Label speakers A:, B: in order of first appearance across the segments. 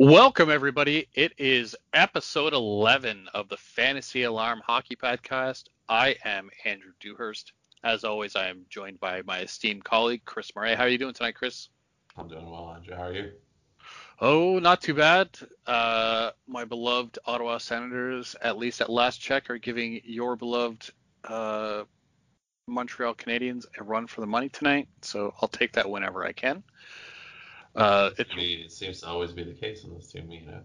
A: Welcome, everybody. It is episode 11 of the Fantasy Alarm Hockey Podcast. I am Andrew Dewhurst. As always, I am joined by my esteemed colleague, Chris Murray. How are you doing tonight, Chris?
B: I'm doing well, Andrew. How are you?
A: Oh, not too bad. Uh, my beloved Ottawa Senators, at least at last check, are giving your beloved uh, Montreal Canadiens a run for the money tonight. So I'll take that whenever I can.
B: Uh, it, it seems to always be the case in this team, you know.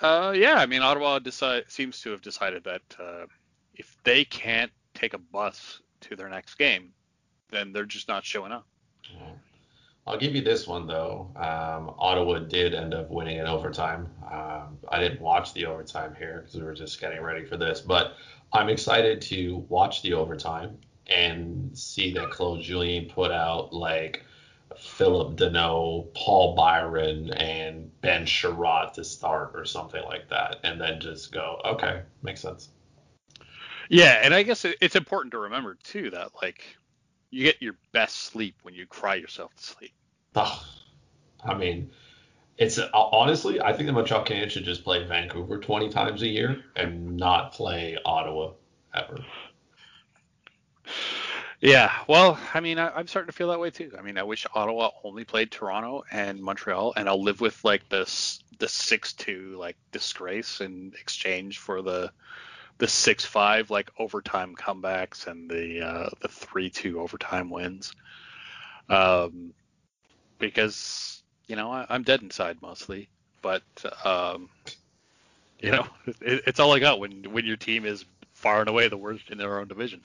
A: Uh, yeah, I mean, Ottawa decide, seems to have decided that uh, if they can't take a bus to their next game, then they're just not showing up. Yeah.
B: I'll give you this one though. Um, Ottawa did end up winning in overtime. Um, I didn't watch the overtime here because we were just getting ready for this, but I'm excited to watch the overtime and see that Claude Julien put out like Phillip Danault, Paul Byron, and Ben Chiarot to start or something like that, and then just go, okay, makes sense.
A: Yeah, and I guess it's important to remember too that like you get your best sleep when you cry yourself to sleep.
B: Oh, I mean, it's honestly, I think the Montreal Canadiens should just play Vancouver 20 times a year and not play Ottawa ever.
A: Yeah, well, I mean, I, am starting to feel that way too. I mean, I wish Ottawa only played Toronto and Montreal, and I'll live with like this the six two like disgrace in exchange for the the six five like overtime comebacks and the uh, the three two overtime wins. Um, because you know I, am dead inside mostly, but um, you know it, it's all I got when when your team is far and away the worst in their own division.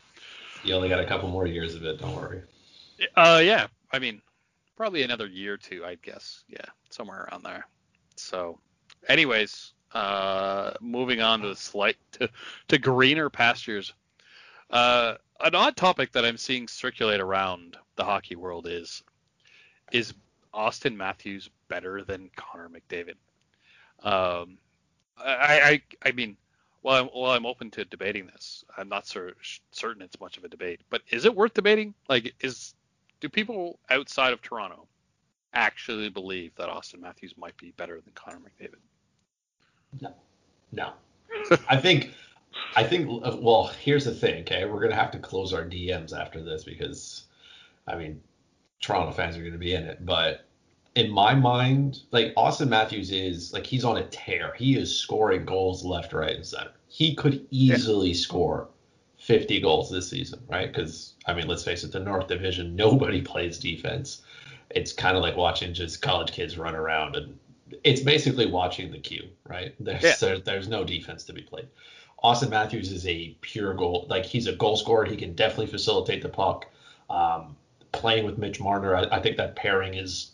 B: You only got a couple more years of it. Don't worry.
A: Uh, yeah. I mean, probably another year or two, I'd guess. Yeah, somewhere around there. So, anyways, uh, moving on to the slight to, to greener pastures. Uh, an odd topic that I'm seeing circulate around the hockey world is is Auston Matthews better than Connor McDavid? Um, I, I I mean, well, I'm, well, I'm open to debating this. I'm not cer- certain it's much of a debate, but is it worth debating? Like, is do people outside of Toronto actually believe that Auston Matthews might be better than Connor McDavid?
B: No, no. I think, I think. Well, here's the thing. Okay, we're gonna have to close our DMs after this because, I mean, Toronto fans are gonna be in it, but in my mind, like Auston Matthews is like he's on a tear. He is scoring goals left, right, and center. He could easily yeah. score 50 goals this season, right? Because I mean, let's face it, the North Division, nobody plays defense. It's kind of like watching just college kids run around, and it's basically watching the queue, right? There's yeah. there, there's no defense to be played. Auston Matthews is a pure goal, like he's a goal scorer. He can definitely facilitate the puck. Um, playing with Mitch Marner, I, I think that pairing is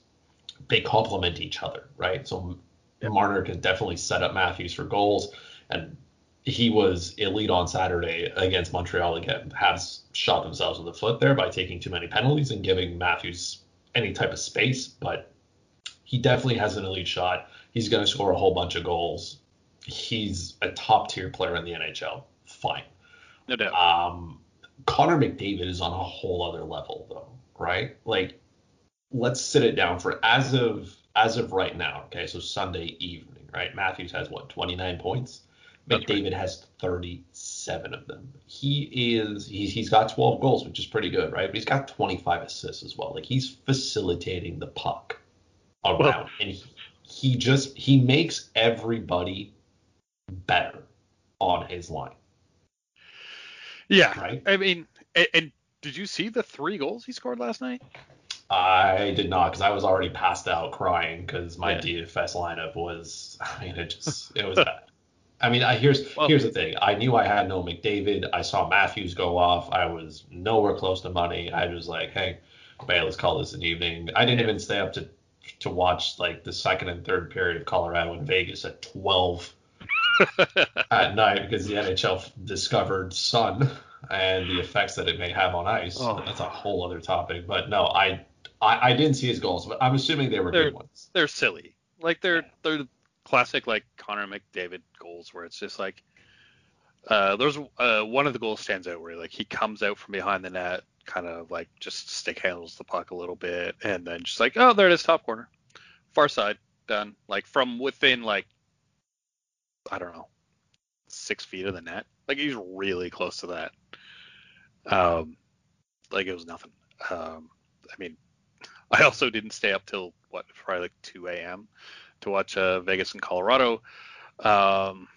B: they complement each other, right? So yep. Marner can definitely set up Matthews for goals, and he was elite on Saturday against Montreal again. Has shot themselves in the foot there by taking too many penalties and giving Matthews any type of space, but he definitely has an elite shot. He's going to score a whole bunch of goals. He's a top tier player in the NHL. Fine.
A: No doubt.
B: Um, Connor McDavid is on a whole other level, though, right? Like let's sit it down for as of as of right now. Okay, so Sunday evening, right? Matthews has what 29 points. McDavid right. has 37 of them. He is he's, he's got 12 goals, which is pretty good, right? But he's got 25 assists as well. Like he's facilitating the puck around, well, and he, he just he makes everybody better on his line.
A: Yeah, right. I mean, and, and did you see the three goals he scored last night?
B: I did not because I was already passed out crying because my yeah. DFS lineup was. I mean, it just it was. I mean, I, here's well, here's the thing. I knew I had no McDavid. I saw Matthews go off. I was nowhere close to money. I was like, hey, man, let's call this an evening. I didn't even stay up to to watch like the second and third period of Colorado and Vegas at 12 at night because the NHL discovered sun and the effects that it may have on ice. Oh. That's a whole other topic. But no, I I, I didn't see his goals, but I'm assuming they were
A: they're,
B: good ones.
A: They're silly. Like they're they're classic like Connor McDavid goals where it's just like uh, there's uh, one of the goals stands out where like he comes out from behind the net, kind of like just stick handles the puck a little bit, and then just like oh there it is top corner, far side, done, like from within like I don't know six feet of the net. Like he's really close to that. Um, like it was nothing. Um, I mean, I also didn't stay up till what probably like 2 a.m. to watch uh, Vegas and Colorado. Um,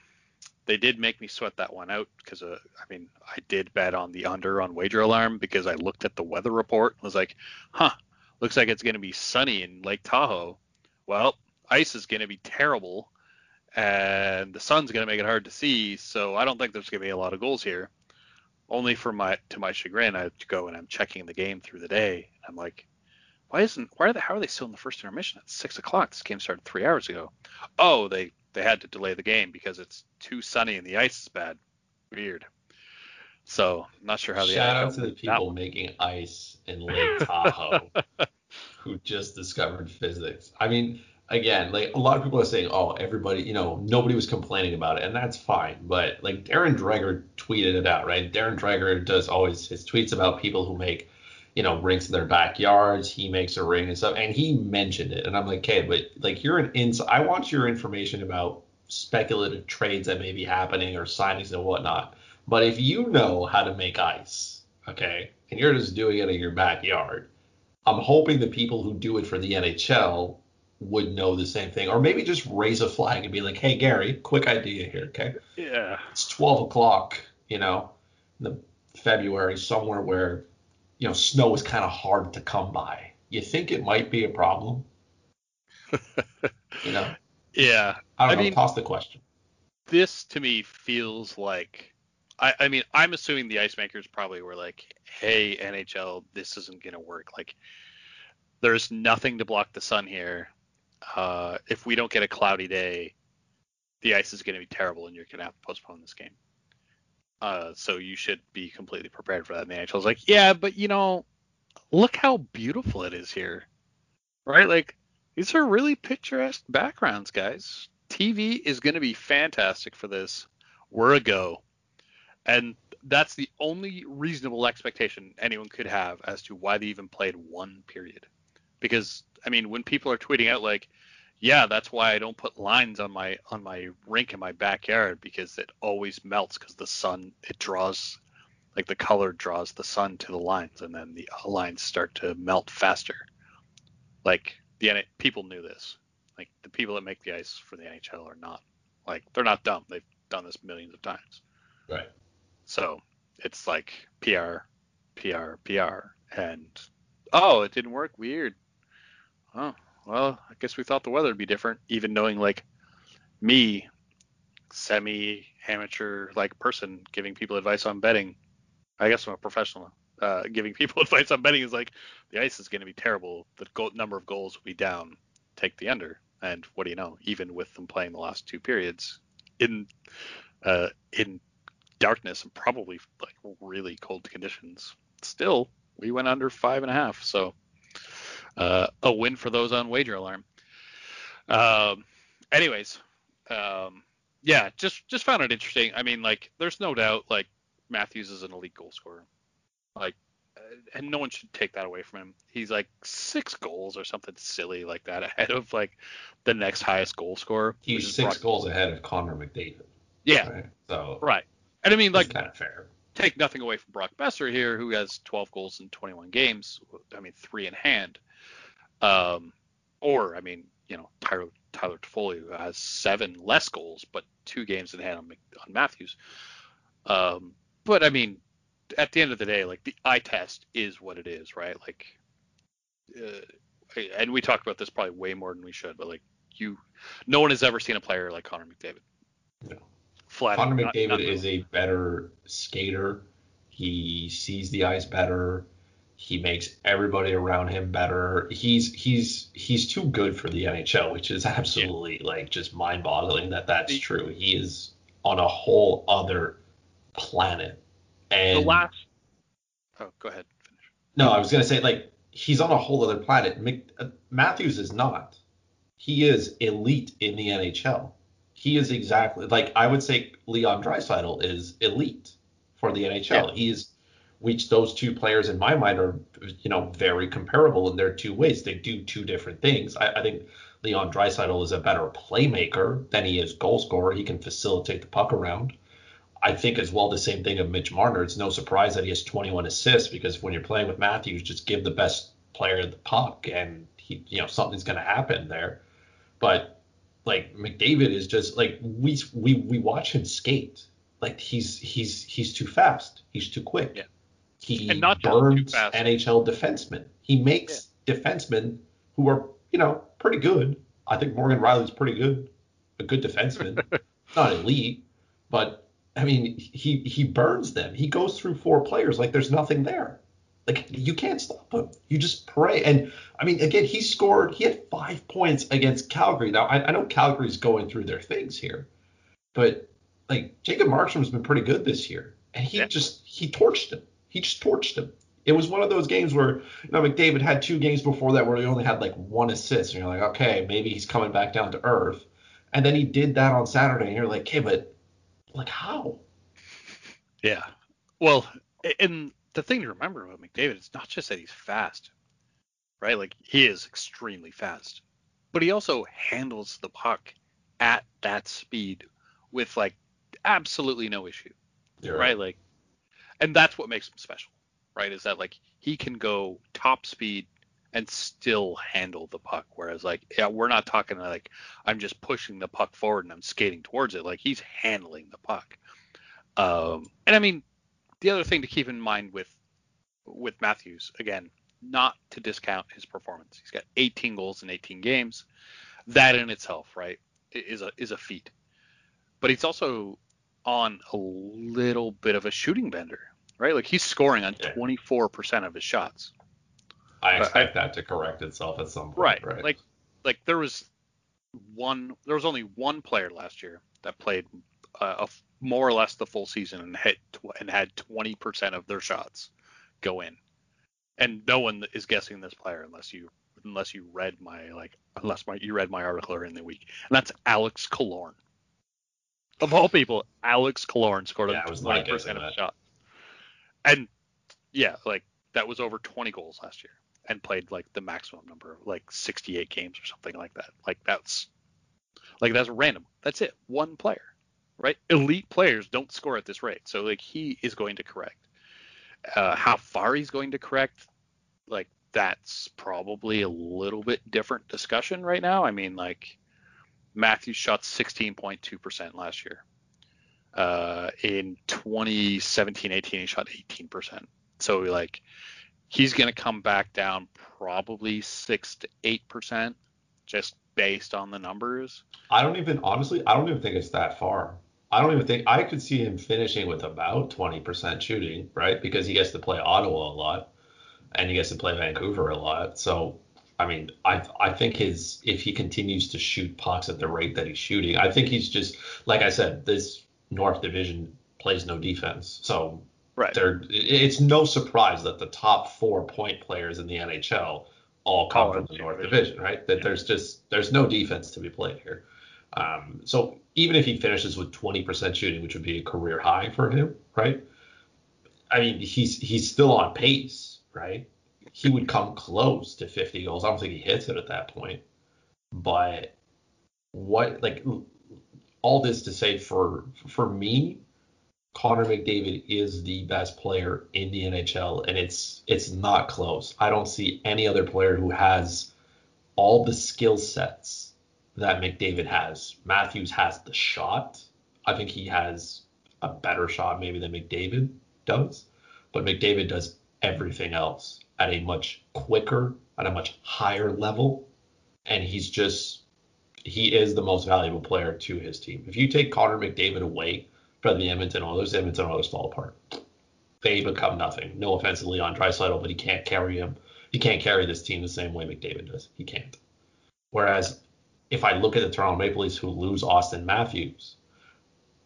A: they did make me sweat that one out because uh, I mean I did bet on the under on wager alarm because I looked at the weather report and was like, huh, looks like it's going to be sunny in Lake Tahoe. Well, ice is going to be terrible, and the sun's going to make it hard to see. So I don't think there's going to be a lot of goals here. Only for my to my chagrin, I go and I'm checking the game through the day. I'm like, why isn't why are they how are they still in the first intermission at six o'clock? This game started three hours ago. Oh, they they had to delay the game because it's too sunny and the ice is bad. Weird. So not sure how
B: they. Shout out to the people making ice in Lake Tahoe who just discovered physics. I mean, again, like a lot of people are saying, oh, everybody, you know, nobody was complaining about it, and that's fine. But like Darren Dreger tweeted it out, right? Darren Dreger does always his tweets about people who make you know, rinks in their backyards. He makes a ring and stuff, and he mentioned it. And I'm like, okay, but like you're an ins. I want your information about speculative trades that may be happening or signings and whatnot. But if you know how to make ice, okay, and you're just doing it in your backyard, I'm hoping the people who do it for the NHL would know the same thing, or maybe just raise a flag and be like, "Hey, Gary, quick idea here, okay?
A: Yeah.
B: It's 12 o'clock, you know, in the February somewhere where you know, snow is kind of hard to come by. You think it might be a problem? you know?
A: Yeah.
B: I don't I know. Mean, toss the question.
A: This to me feels like. I, I mean, I'm assuming the ice makers probably were like, "Hey, NHL, this isn't gonna work. Like, there's nothing to block the sun here. Uh, if we don't get a cloudy day, the ice is going to be terrible, and you're going to have to postpone this game. Uh, so you should be completely prepared for that. And the NHL was like, yeah, but you know, look how beautiful it is here, right? Like these are really picturesque backgrounds, guys. TV is going to be fantastic for this. We're a go, and that's the only reasonable expectation anyone could have as to why they even played one period. Because I mean, when people are tweeting out like, yeah, that's why I don't put lines on my on my rink in my backyard because it always melts because the sun it draws like the color draws the sun to the lines and then the uh, lines start to melt faster. Like the people knew this. Like the people that make the ice for the NHL are not like they're not dumb. They've done this millions of times.
B: Right.
A: So it's like PR, PR, PR, and oh, it didn't work. Weird. Oh, well, I guess we thought the weather would be different, even knowing like me, semi amateur like person giving people advice on betting. I guess I'm a professional. Uh, giving people advice on betting is like the ice is going to be terrible. The goal, number of goals will be down. Take the under. And what do you know? Even with them playing the last two periods in uh, in darkness and probably like really cold conditions, still we went under five and a half. So a win for those on Wager Alarm. Um, anyways, um, yeah, just just found it interesting. I mean, like, there's no doubt, like, Matthews is an elite goal scorer. Like, uh, and no one should take that away from him. He's like six goals or something silly like that ahead of like the next highest goal scorer.
B: He's six Brock. goals ahead of Connor McDavid.
A: Yeah. Right?
B: So
A: right. And I mean, like,
B: kind of fair.
A: Take nothing away from Brock Boeser here, who has 12 goals in 21 games. I mean, three in hand. Um, or I mean, you know, Tyler Tyler Toffoli has seven less goals, but two games in hand on, on Matthews. Um, but I mean, at the end of the day, like the eye test is what it is, right? Like, uh, and we talked about this probably way more than we should, but like you, no one has ever seen a player like Connor McDavid.
B: No. Flat. Connor McDavid not, not is a better skater. He sees the ice better. He makes everybody around him better. He's he's he's too good for the NHL, which is absolutely yeah. like just mind-boggling that that's true. He is on a whole other planet. And
A: the last. Oh, go ahead. Finish.
B: No, I was gonna say like he's on a whole other planet. Mc, uh, Matthews is not. He is elite in the NHL. He is exactly like I would say Leon Draisaitl is elite for the NHL. Yeah. He is which those two players in my mind are you know very comparable in their two ways. They do two different things. I, I think Leon Draisaitl is a better playmaker than he is goal scorer. He can facilitate the puck around. I think as well the same thing of Mitch Marner. It's no surprise that he has 21 assists because when you're playing with Matthews, just give the best player the puck and he, you know, something's going to happen there. But like McDavid is just like we we we watch him skate. Like he's he's he's too fast. He's too quick.
A: Yeah.
B: He
A: And not
B: burns. NHL defensemen. He makes defensemen who are you know pretty good. I think Morgan Rielly's pretty good, a good defenseman, not elite, but I mean he he burns them. He goes through four players like there's nothing there. Like you can't stop him. You just pray. And I mean, again, he scored. He had five points against Calgary. Now I, I know Calgary's going through their things here, but like Jacob Markstrom's been pretty good this year, and he
A: Yeah.
B: just he torched him. He just torched him. It was one of those games where you know McDavid had two games before that where he only had like one assist, and you're like, okay, maybe he's coming back down to earth. And then he did that on Saturday, and you're like, okay, but like how?
A: Yeah. Well, and the thing to remember about McDavid is not just that he's fast, right? Like he is extremely fast, but he also handles the puck at that speed with like absolutely no issue,
B: You're
A: right? Like, and that's what makes him special, right? Is that like he can go top speed and still handle the puck, whereas like yeah, we're not talking like I'm just pushing the puck forward and I'm skating towards it. Like he's handling the puck. Um, and I mean, the other thing to keep in mind with with Matthews, again, not to discount his performance. He's got 18 goals in 18 games. That in itself, right, is a is a feat. But he's also on a little bit of a shooting bender, right? Like he's scoring on
B: Yeah.
A: 24% of his shots.
B: I
A: But
B: expect that to correct itself at some point.
A: Right.
B: Right.
A: Like like there was one there was only one player last year that played uh, a more or less the full season and hit tw- and had 20% of their shots go in. And no one is guessing this player unless you unless you read my like unless my you read my article earlier in the week. And that's Alex Killorn. Of all people, Alex Killorn scored
B: Yeah,
A: on
B: I was not
A: 20%
B: guessing
A: of
B: that.
A: shots. And yeah, like that was over 20 goals last year and played like the maximum number, of like 68 games or something like that. Like that's like that's random. That's it. One player, right? Elite players don't score at this rate. So like he is going to correct. Uh, how far he's going to correct, like that's probably a little bit different discussion right now. I mean, like Matthews shot 16.2% last year. Uh, in 2017-18, he shot 18%. So like he's going to come back down probably six to eight percent, just based on the numbers.
B: I don't even honestly, I don't even think it's that far. I don't even think I could see him finishing with about 20% shooting, right? Because he gets to play Ottawa a lot and he gets to play Vancouver a lot. So, I mean, I I think his if he continues to shoot pucks at the rate that he's shooting, I think he's just like I said, this North Division plays no defense. So,
A: Right.
B: there it's no surprise that the top 4 point players in the NHL all come
A: All
B: from the North
A: division.
B: Division, right? That there's just there's no defense to be played here. Um, so even if he finishes with 20% shooting, which would be a career high for him, right? I mean, he's he's still on pace, right? He would come close to 50 goals. I don't think he hits it at that point. But what like all this to say for for me, Connor McDavid is the best player in the NHL, and it's it's not close. I don't see any other player who has all the skill sets that McDavid has. Matthews has the shot. I think he has a better shot maybe than McDavid does, but McDavid does everything else at a much quicker, at a much higher level, and he's just he is the most valuable player to his team. If you take Connor McDavid away from the Edmonton Oilers, the Edmonton Oilers fall apart. They become nothing. No offense to Leon Draisaitl, but he can't carry him. He can't carry this team the same way McDavid does. He can't. Whereas if I look at the Toronto Maple Leafs who lose Auston Matthews,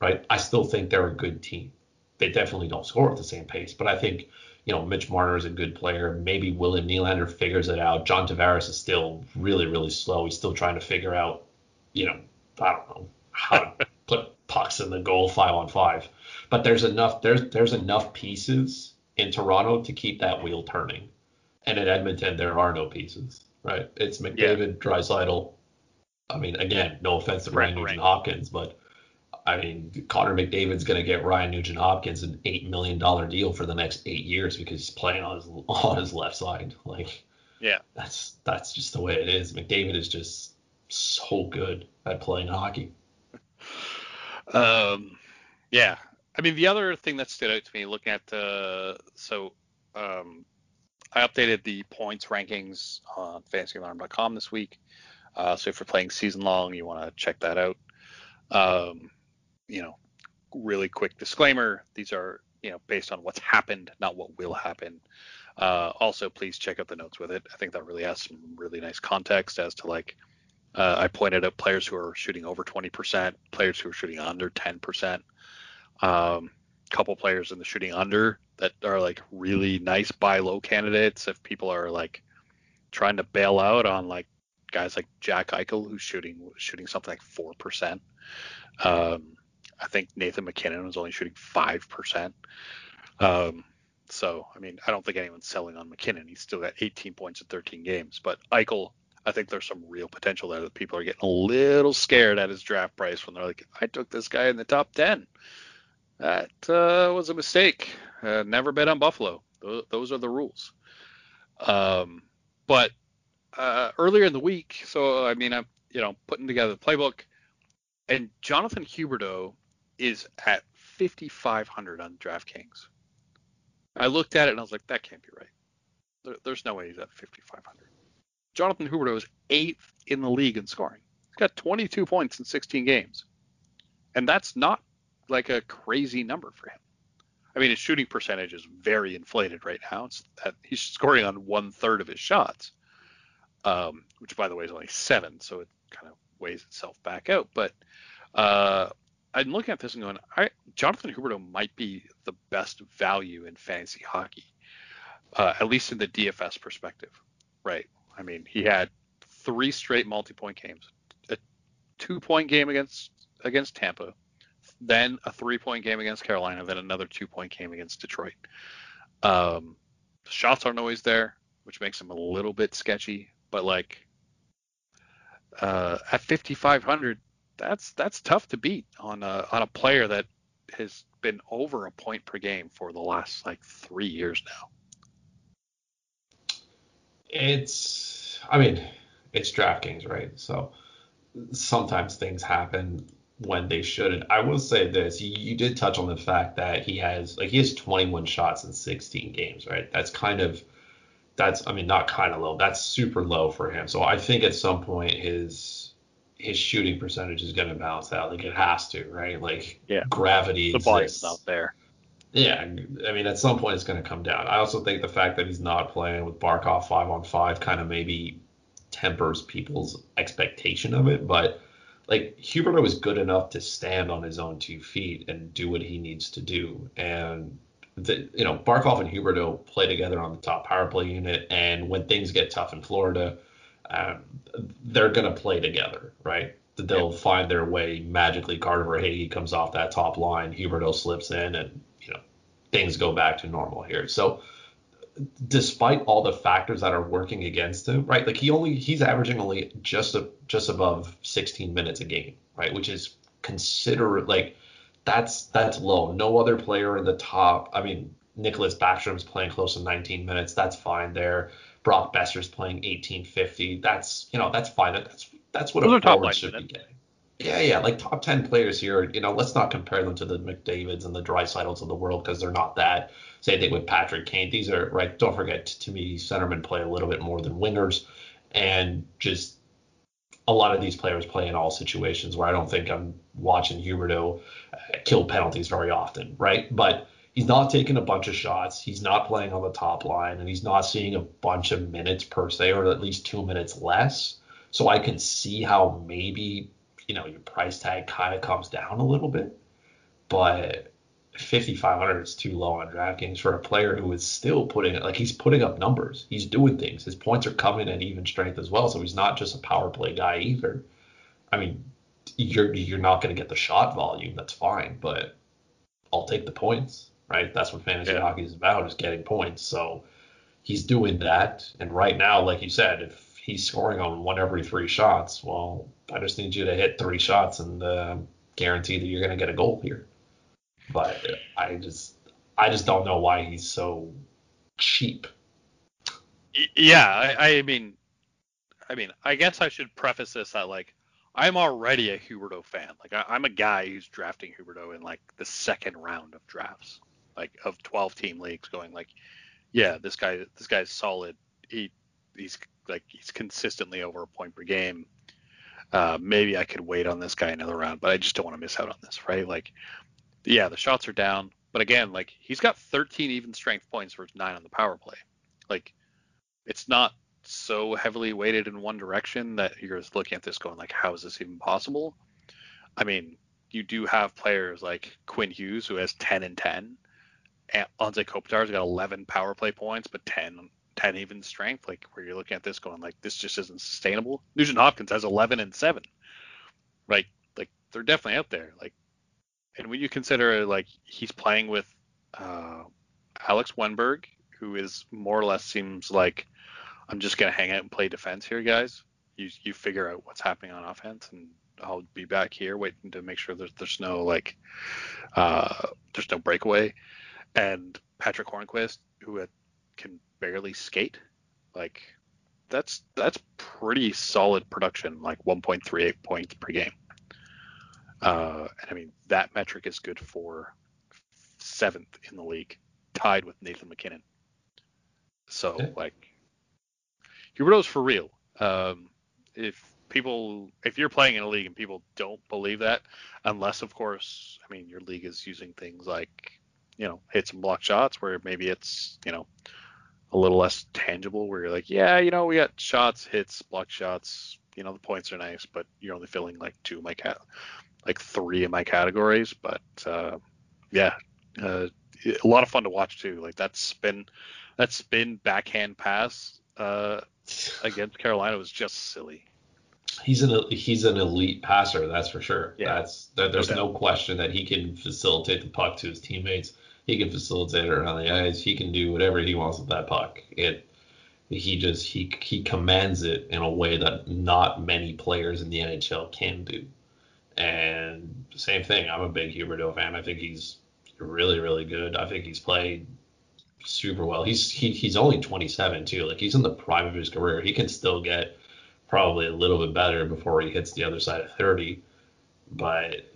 B: right, I still think they're a good team. They definitely don't score at the same pace, but I think you know Mitch Marner is a good player. Maybe William Nylander figures it out. John Tavares is still really really slow. He's still trying to figure out, you know, I don't know how to put pucks in the goal five on five. But there's enough there's there's enough pieces in Toronto to keep that wheel turning. And in Edmonton there are no pieces, right? It's McDavid, Draisaitl, I mean, again, no offense to Ryan Nugent
A: Ring.
B: Hopkins, but I mean, Connor McDavid's going to get Ryan Nugent Hopkins an eight million dollar deal for the next eight years because he's playing on his on his left side. Like,
A: Yeah.
B: that's that's just the way it is. McDavid is just so good at playing hockey.
A: Um, yeah. I mean, the other thing that stood out to me looking at the so um, I updated the points rankings on FantasyAlarm.com this week. Uh, so if you're playing season long, you want to check that out. Um, you know, really quick disclaimer: these are you know based on what's happened, not what will happen. Uh, also, please check out the notes with it. I think that really has some really nice context as to like uh, I pointed out players who are shooting over 20%, players who are shooting under 10%, um, couple players in the shooting under that are like really nice buy low candidates. If people are like trying to bail out on like guys like Jack Eichel who's shooting shooting something like four percent. Um, I think Nathan MacKinnon was only shooting five percent. Um, so I mean, I don't think anyone's selling on MacKinnon. He's still got 18 points in 13 games, but Eichel I think there's some real potential there that people are getting a little scared at his draft price when they're like, I took this guy in the top 10. That uh, was a mistake. Uh, never bet on Buffalo. Those, those are the rules. Um, but uh, earlier in the week, so I mean, I'm you know putting together the playbook, and Jonathan Huberdeau is at 5,500 on DraftKings. I looked at it and I was like, that can't be right. There, there's no way he's at 5,500. Jonathan Huberdeau is eighth in the league in scoring. He's got 22 points in 16 games. And that's not like a crazy number for him. I mean, his shooting percentage is very inflated right now. It's that he's scoring on one third of his shots, um, which by the way is only seven, so it kind of weighs itself back out. But uh, I'm looking at this and going, I, Jonathan Huberdeau might be the best value in fantasy hockey, uh, at least in the DFS perspective, right? I mean, he had three straight multi-point games, a two-point game against against Tampa, then a three-point game against Carolina, then another two-point game against Detroit. Um, shots aren't always there, which makes him a little bit sketchy. But like uh, at 5,500, that's that's tough to beat on a on a player that has been over a point per game for the last like three years now.
B: It's, I mean, it's DraftKings, right? So sometimes things happen when they shouldn't. I will say this: you, you did touch on the fact that he has like he has 21 shots in 16 games, right? That's kind of that's I mean not kind of low. That's super low for him. So I think at some point his his shooting percentage is going to bounce out. Like it has to, right? Like
A: Yeah.
B: gravity
A: The
B: exists.
A: not there.
B: Yeah, I mean, at some point it's going to come down. I also think the fact that he's not playing with Barkov five on five kind of maybe tempers people's expectation of it. But like Huberdeau is good enough to stand on his own two feet and do what he needs to do. And the, you know, Barkov and Huberdeau play together on the top power play unit, and when things get tough in Florida, um, they're going to play together, right? They'll find their way magically. Carter Verhaeghe comes off that top line, Huberdeau slips in, and you know things go back to normal here. So despite all the factors that are working against him, right? Like he only he's averaging only just a, just above 16 minutes a game, right? Which is consider like that's that's low. No other player in the top. I mean, Nicklas Backstrom's playing close to 19 minutes. That's fine there. Brock Boeser's playing 1850. That's you know that's fine. That's that's what
A: Those
B: a
A: are top line
B: forward should be getting. Yeah, yeah, like top 10 players here. You know, let's not compare them to the McDavids and the Draisaitls of the world because they're not that. Same thing with Patrick Kane. These are right. Don't forget, to me, centermen play a little bit more than wingers, and just a lot of these players play in all situations where I don't think I'm watching Huberdeau uh, kill penalties very often, right? But he's not taking a bunch of shots. He's not playing on the top line, and he's not seeing a bunch of minutes per se, or at least two minutes less. So I can see how maybe you know your price tag kind of comes down a little bit, but 5500 is too low on DraftKings for a player who is still putting like he's putting up numbers. He's doing things. His points are coming at even strength as well, so he's not just a power play guy either. I mean, you're you're not going to get the shot volume. That's fine, but I'll take the points, right? That's what fantasy
A: Yeah.
B: hockey is about, is getting points. So he's doing that, and right now, like you said, if he's scoring on one every three shots. Well, I just need you to hit three shots and uh, guarantee that you're going to get a goal here. But I just I just don't know why he's so cheap.
A: Yeah, I, I mean, I mean, I guess I should preface this that like I'm already a Huberdeau fan. Like I, am a guy who's drafting Huberdeau in like the second round of drafts, like of 12 team leagues, going like, yeah, this guy, this guy's solid. He, he's like he's consistently over a point per game. Uh, maybe I could wait on this guy another round, but I just don't want to miss out on this, right? Like, yeah, the shots are down, but again, like he's got 13 even strength points versus nine on the power play. Like, it's not so heavily weighted in one direction that you're just looking at this going like, how is this even possible? I mean, you do have players like Quinn Hughes who has 10 and 10. And Anze Kopitar's got 11 power play points, but 10 10 even strength. Like where you're looking at this going like this just isn't sustainable. Nugent Hopkins has 11 and 7. Right? Like they're definitely out there. Like, and when you consider like he's playing with uh, Alex Wennberg, who is more or less seems like I'm just gonna hang out and play defense here, guys. You you figure out what's happening on offense, and I'll be back here waiting to make sure there's there's no like uh, there's no breakaway. And Patrick Hornqvist, who can barely skate, like that's that's pretty solid production, like 1.38 points per game. Uh, and I mean that metric is good for seventh in the league, tied with Nathan MacKinnon. So like Huberdeau's for real. Um, if people, if you're playing in a league and people don't believe that, unless of course, I mean, your league is using things like, you know, hits and block shots, where maybe it's, you know, a little less tangible, where you're like, yeah, you know, we got shots, hits, block shots, you know, the points are nice, but you're only filling like two of my cat, like three of my categories. But uh, yeah, uh, a lot of fun to watch too. Like that spin, that spin backhand pass uh, against Carolina was just silly.
B: He's an he's an elite passer, that's for sure. Yeah. That's there's no, no question that he can facilitate the puck to his teammates. He can facilitate it around the ice. He can do whatever he wants with that puck. It he just he he commands it in a way that not many players in the NHL can do. And same thing, I'm a big Huberdeau fan. I think he's really really good. I think he's played super well. He's he, he's only 27 too. Like he's in the prime of his career. He can still get probably a little bit better before he hits the other side of 30. But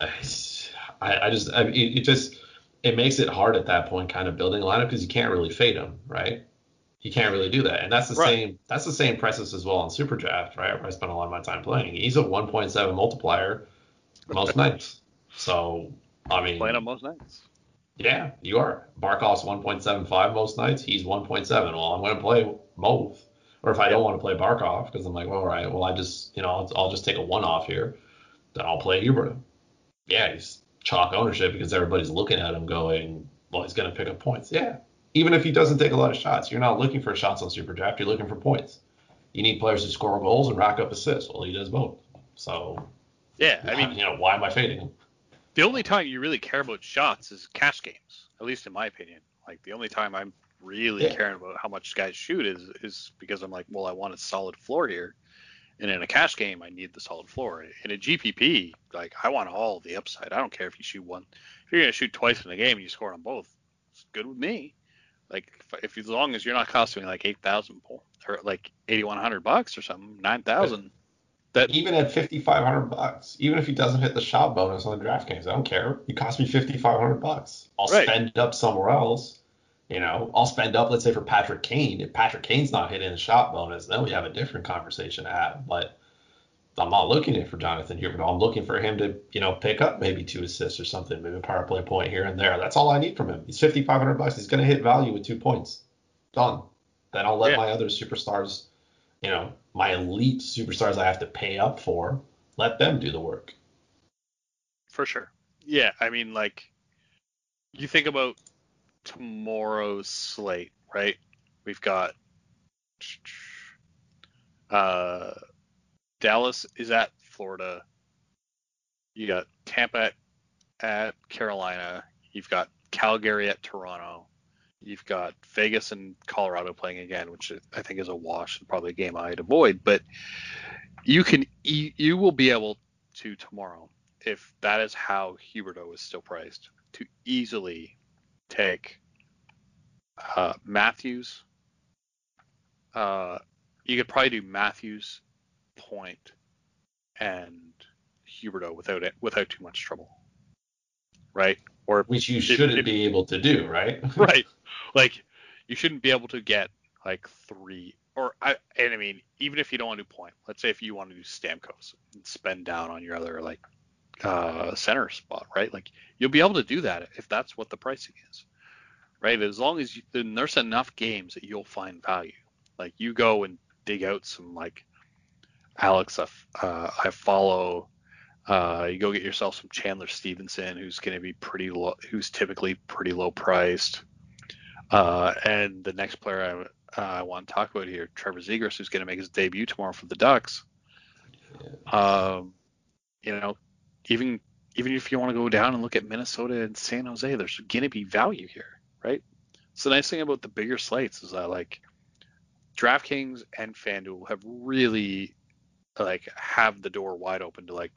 B: I, I just I, it just it makes it hard at that point, kind of building a lineup because you can't really fade him, right? You can't really do that, and that's the right. same that's the same process as well on Super Draft, right? Where I spent a lot of my time playing. He's a 1.7 multiplier most nights. So I mean,
A: playing on most nights.
B: Yeah, you are. Barkov's 1.75 most nights. He's 1.7. Well, I'm going to play both. Or if I don't want to play Barkov because I'm like, well, all right, well, I just, you know, I'll, I'll just take a one off here. Then I'll play Huberdeau. Yeah, he's chalk ownership because everybody's looking at him going, well, he's going to pick up points. Yeah. Even if he doesn't take a lot of shots, you're not looking for shots on Super Draft. You're looking for points. You need players who score goals and rack up assists. Well, he does both. So,
A: yeah, I mean,
B: you know, why am I fading him?
A: the only time you really care about shots is cash games, at least in my opinion. Like the only time I'm really yeah. caring about how much guys shoot is is because I'm like, well, I want a solid floor here. And in a cash game, I need the solid floor. In a GPP, like I want all the upside. I don't care if you shoot one. If you're gonna shoot twice in a game and you score on both, it's good with me. Like if, if as long as you're not costing me like eight thousand or like eighty one hundred bucks or something, nine thousand.
B: That even at 5500 bucks, even if he doesn't hit the shot bonus on the DraftKings, I don't care. He cost me 5500 bucks. I'll right. spend up somewhere else. You know, I'll spend up, let's say, for Patrick Kane. If Patrick Kane's not hitting the shot bonus, then we have a different conversation to have. But I'm not looking for Jonathan Huberdeau. I'm looking for him to, you know, pick up maybe two assists or something, maybe a power play point here and there. That's all I need from him. He's 5500 bucks. He's going to hit value with two points. Done. Then I'll let yeah. my other superstars you know, my elite superstars I have to pay up for, let them do the work.
A: For sure. Yeah, I mean, like, you think about tomorrow's slate, right? We've got uh, Dallas is at Florida. You got Tampa at, at Carolina. You've got Calgary at Toronto. You've got Vegas and Colorado playing again, which I think is a wash and probably a game I'd avoid. But you can you will be able to tomorrow, if that is how Huberdeau is still priced, to easily take uh, Matthews. Uh, you could probably do Matthews, Point, and Huberdeau without it without too much trouble, right?
B: Or which you shouldn't if, be able to do, right?
A: right. Like you shouldn't be able to get like three or I and I mean even if you don't want to do point, let's say if you want to do Stamkos and spend down on your other like uh, center spot, right? Like you'll be able to do that if that's what the pricing is, right? As long as you, then there's enough games that you'll find value. Like you go and dig out some like Alex, uh, Iafallo. Uh, you go get yourself some Chandler Stephenson, who's going to be pretty low, who's typically pretty low priced. Uh, and the next player I, uh, I want to talk about here, Trevor Zegras, who's going to make his debut tomorrow for the Ducks. Yeah. Um, you know, even even if you want to go down and look at Minnesota and San Jose, there's going to be value here, right? So the nice thing about the bigger slates is that like DraftKings and FanDuel have really like have the door wide open to like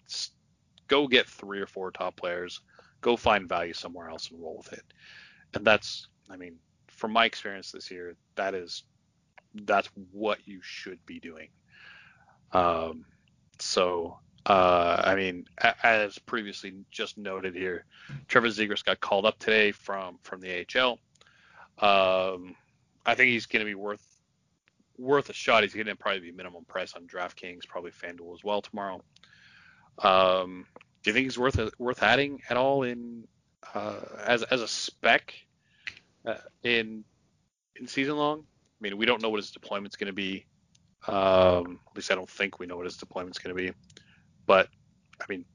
A: go get three or four top players, go find value somewhere else and roll with it. And that's, I mean, from my experience this year, that is that's what you should be doing. Um, so uh, I mean, as previously just noted here, Trevor Zegras got called up today from from the AHL. Um, I think he's going to be worth worth a shot. He's going to probably be minimum price on DraftKings, probably FanDuel as well tomorrow. Um, do you think he's worth worth adding at all in uh, as as a spec uh, in in season long? I mean, we don't know what his deployment's going to be. Um, at least I don't think we know what his deployment's going to be. But I mean,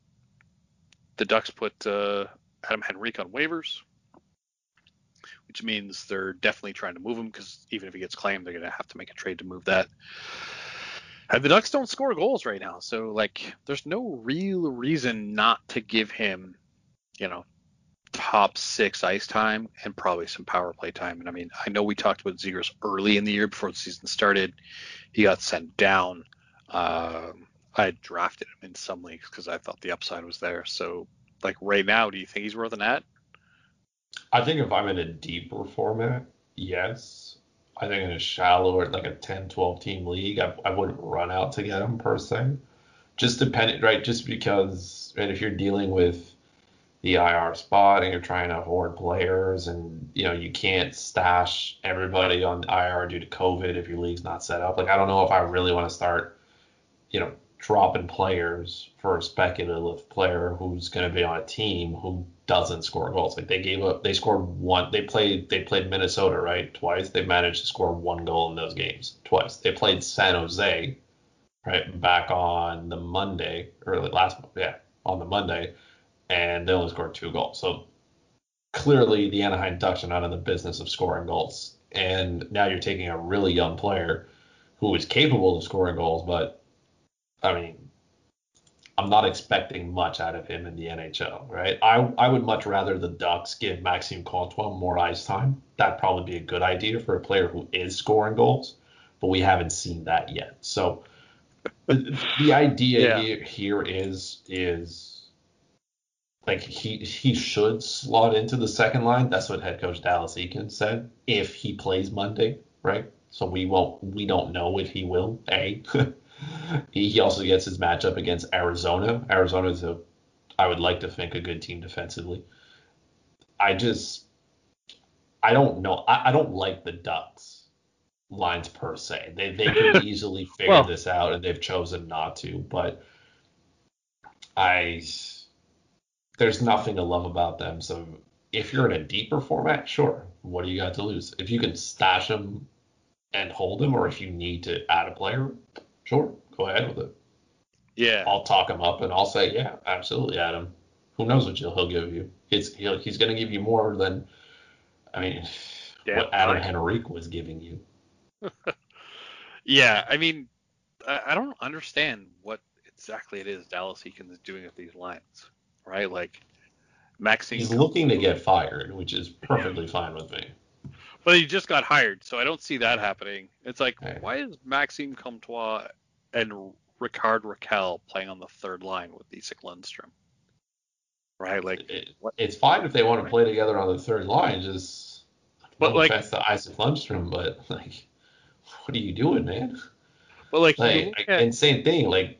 A: the Ducks put uh, Adam Henrique on waivers which means they're definitely trying to move him because even if he gets claimed, they're going to have to make a trade to move that. And the Ducks don't score goals right now, so like there's no real reason not to give him, you know, top six ice time and probably some power play time. And I mean, I know we talked about Zegras early in the year before the season started. He got sent down. Um, I drafted him in some leagues because I thought the upside was there. So, like right now, do you think he's worth an ad?
B: I think if I'm in a deeper format, yes. I think in a shallower, like a 10, 12 team league, I, I wouldn't run out to get him per se. Just dependent, right? Just because, right, if you're dealing with the IR spot and you're trying to hoard players and, you know, you can't stash everybody on IR due to COVID if your league's not set up. Like, I don't know if I really want to start, you know, dropping players for a speculative player who's going to be on a team who doesn't score goals. Like they gave up, they scored one. They played, they played Minnesota right twice. They managed to score one goal in those games twice. They played San Jose, right back on the Monday, early last yeah on the Monday, and they only scored two goals. So clearly the Anaheim Ducks are not in the business of scoring goals. And now you're taking a really young player who is capable of scoring goals, but I mean, I'm not expecting much out of him in the NHL, right? I I would much rather the Ducks give Maxime Comtois more ice time. That'd probably be a good idea for a player who is scoring goals, but we haven't seen that yet. So uh, the idea yeah. here, here is is like he he should slot into the second line. That's what head coach Dallas Eakins said. If he plays Monday, right? So we won't we don't know if he will. A he also gets his matchup against Arizona. Arizona is a, I would like to think, a good team defensively. I just, I don't know. I, I don't like the Ducks lines per se. They they could easily figure well, this out, and they've chosen not to. But I, there's nothing to love about them. So if you're in a deeper format, sure. What do you got to lose? If you can stash them and hold them, or if you need to add a player, Sure, go ahead with it.
A: Yeah.
B: I'll talk him up and I'll say, yeah, absolutely, Adam. Who knows what he'll give you? It's he'll, he's going to give you more than, I mean, Damn what Adam right. Henrique was giving you.
A: yeah, I mean, I, I, don't understand what exactly it is Dallas Eakins is doing with these lines, right? Like, Maxine.
B: He's looking to get fired, which is perfectly yeah. fine with me.
A: but he just got hired, so I don't see that happening. It's like,
B: Right.
A: why is Maxime Comtois and Rickard Rakell playing on the third line with Isac Lundestrom? Right, like,
B: It- it's fine if they want to play together on the third line. Just
A: But,
B: no
A: like-
B: offense to Isac Lundestrom, but like, what are you doing, man?
A: but like,
B: Like,
A: at-
B: and same thing. Like,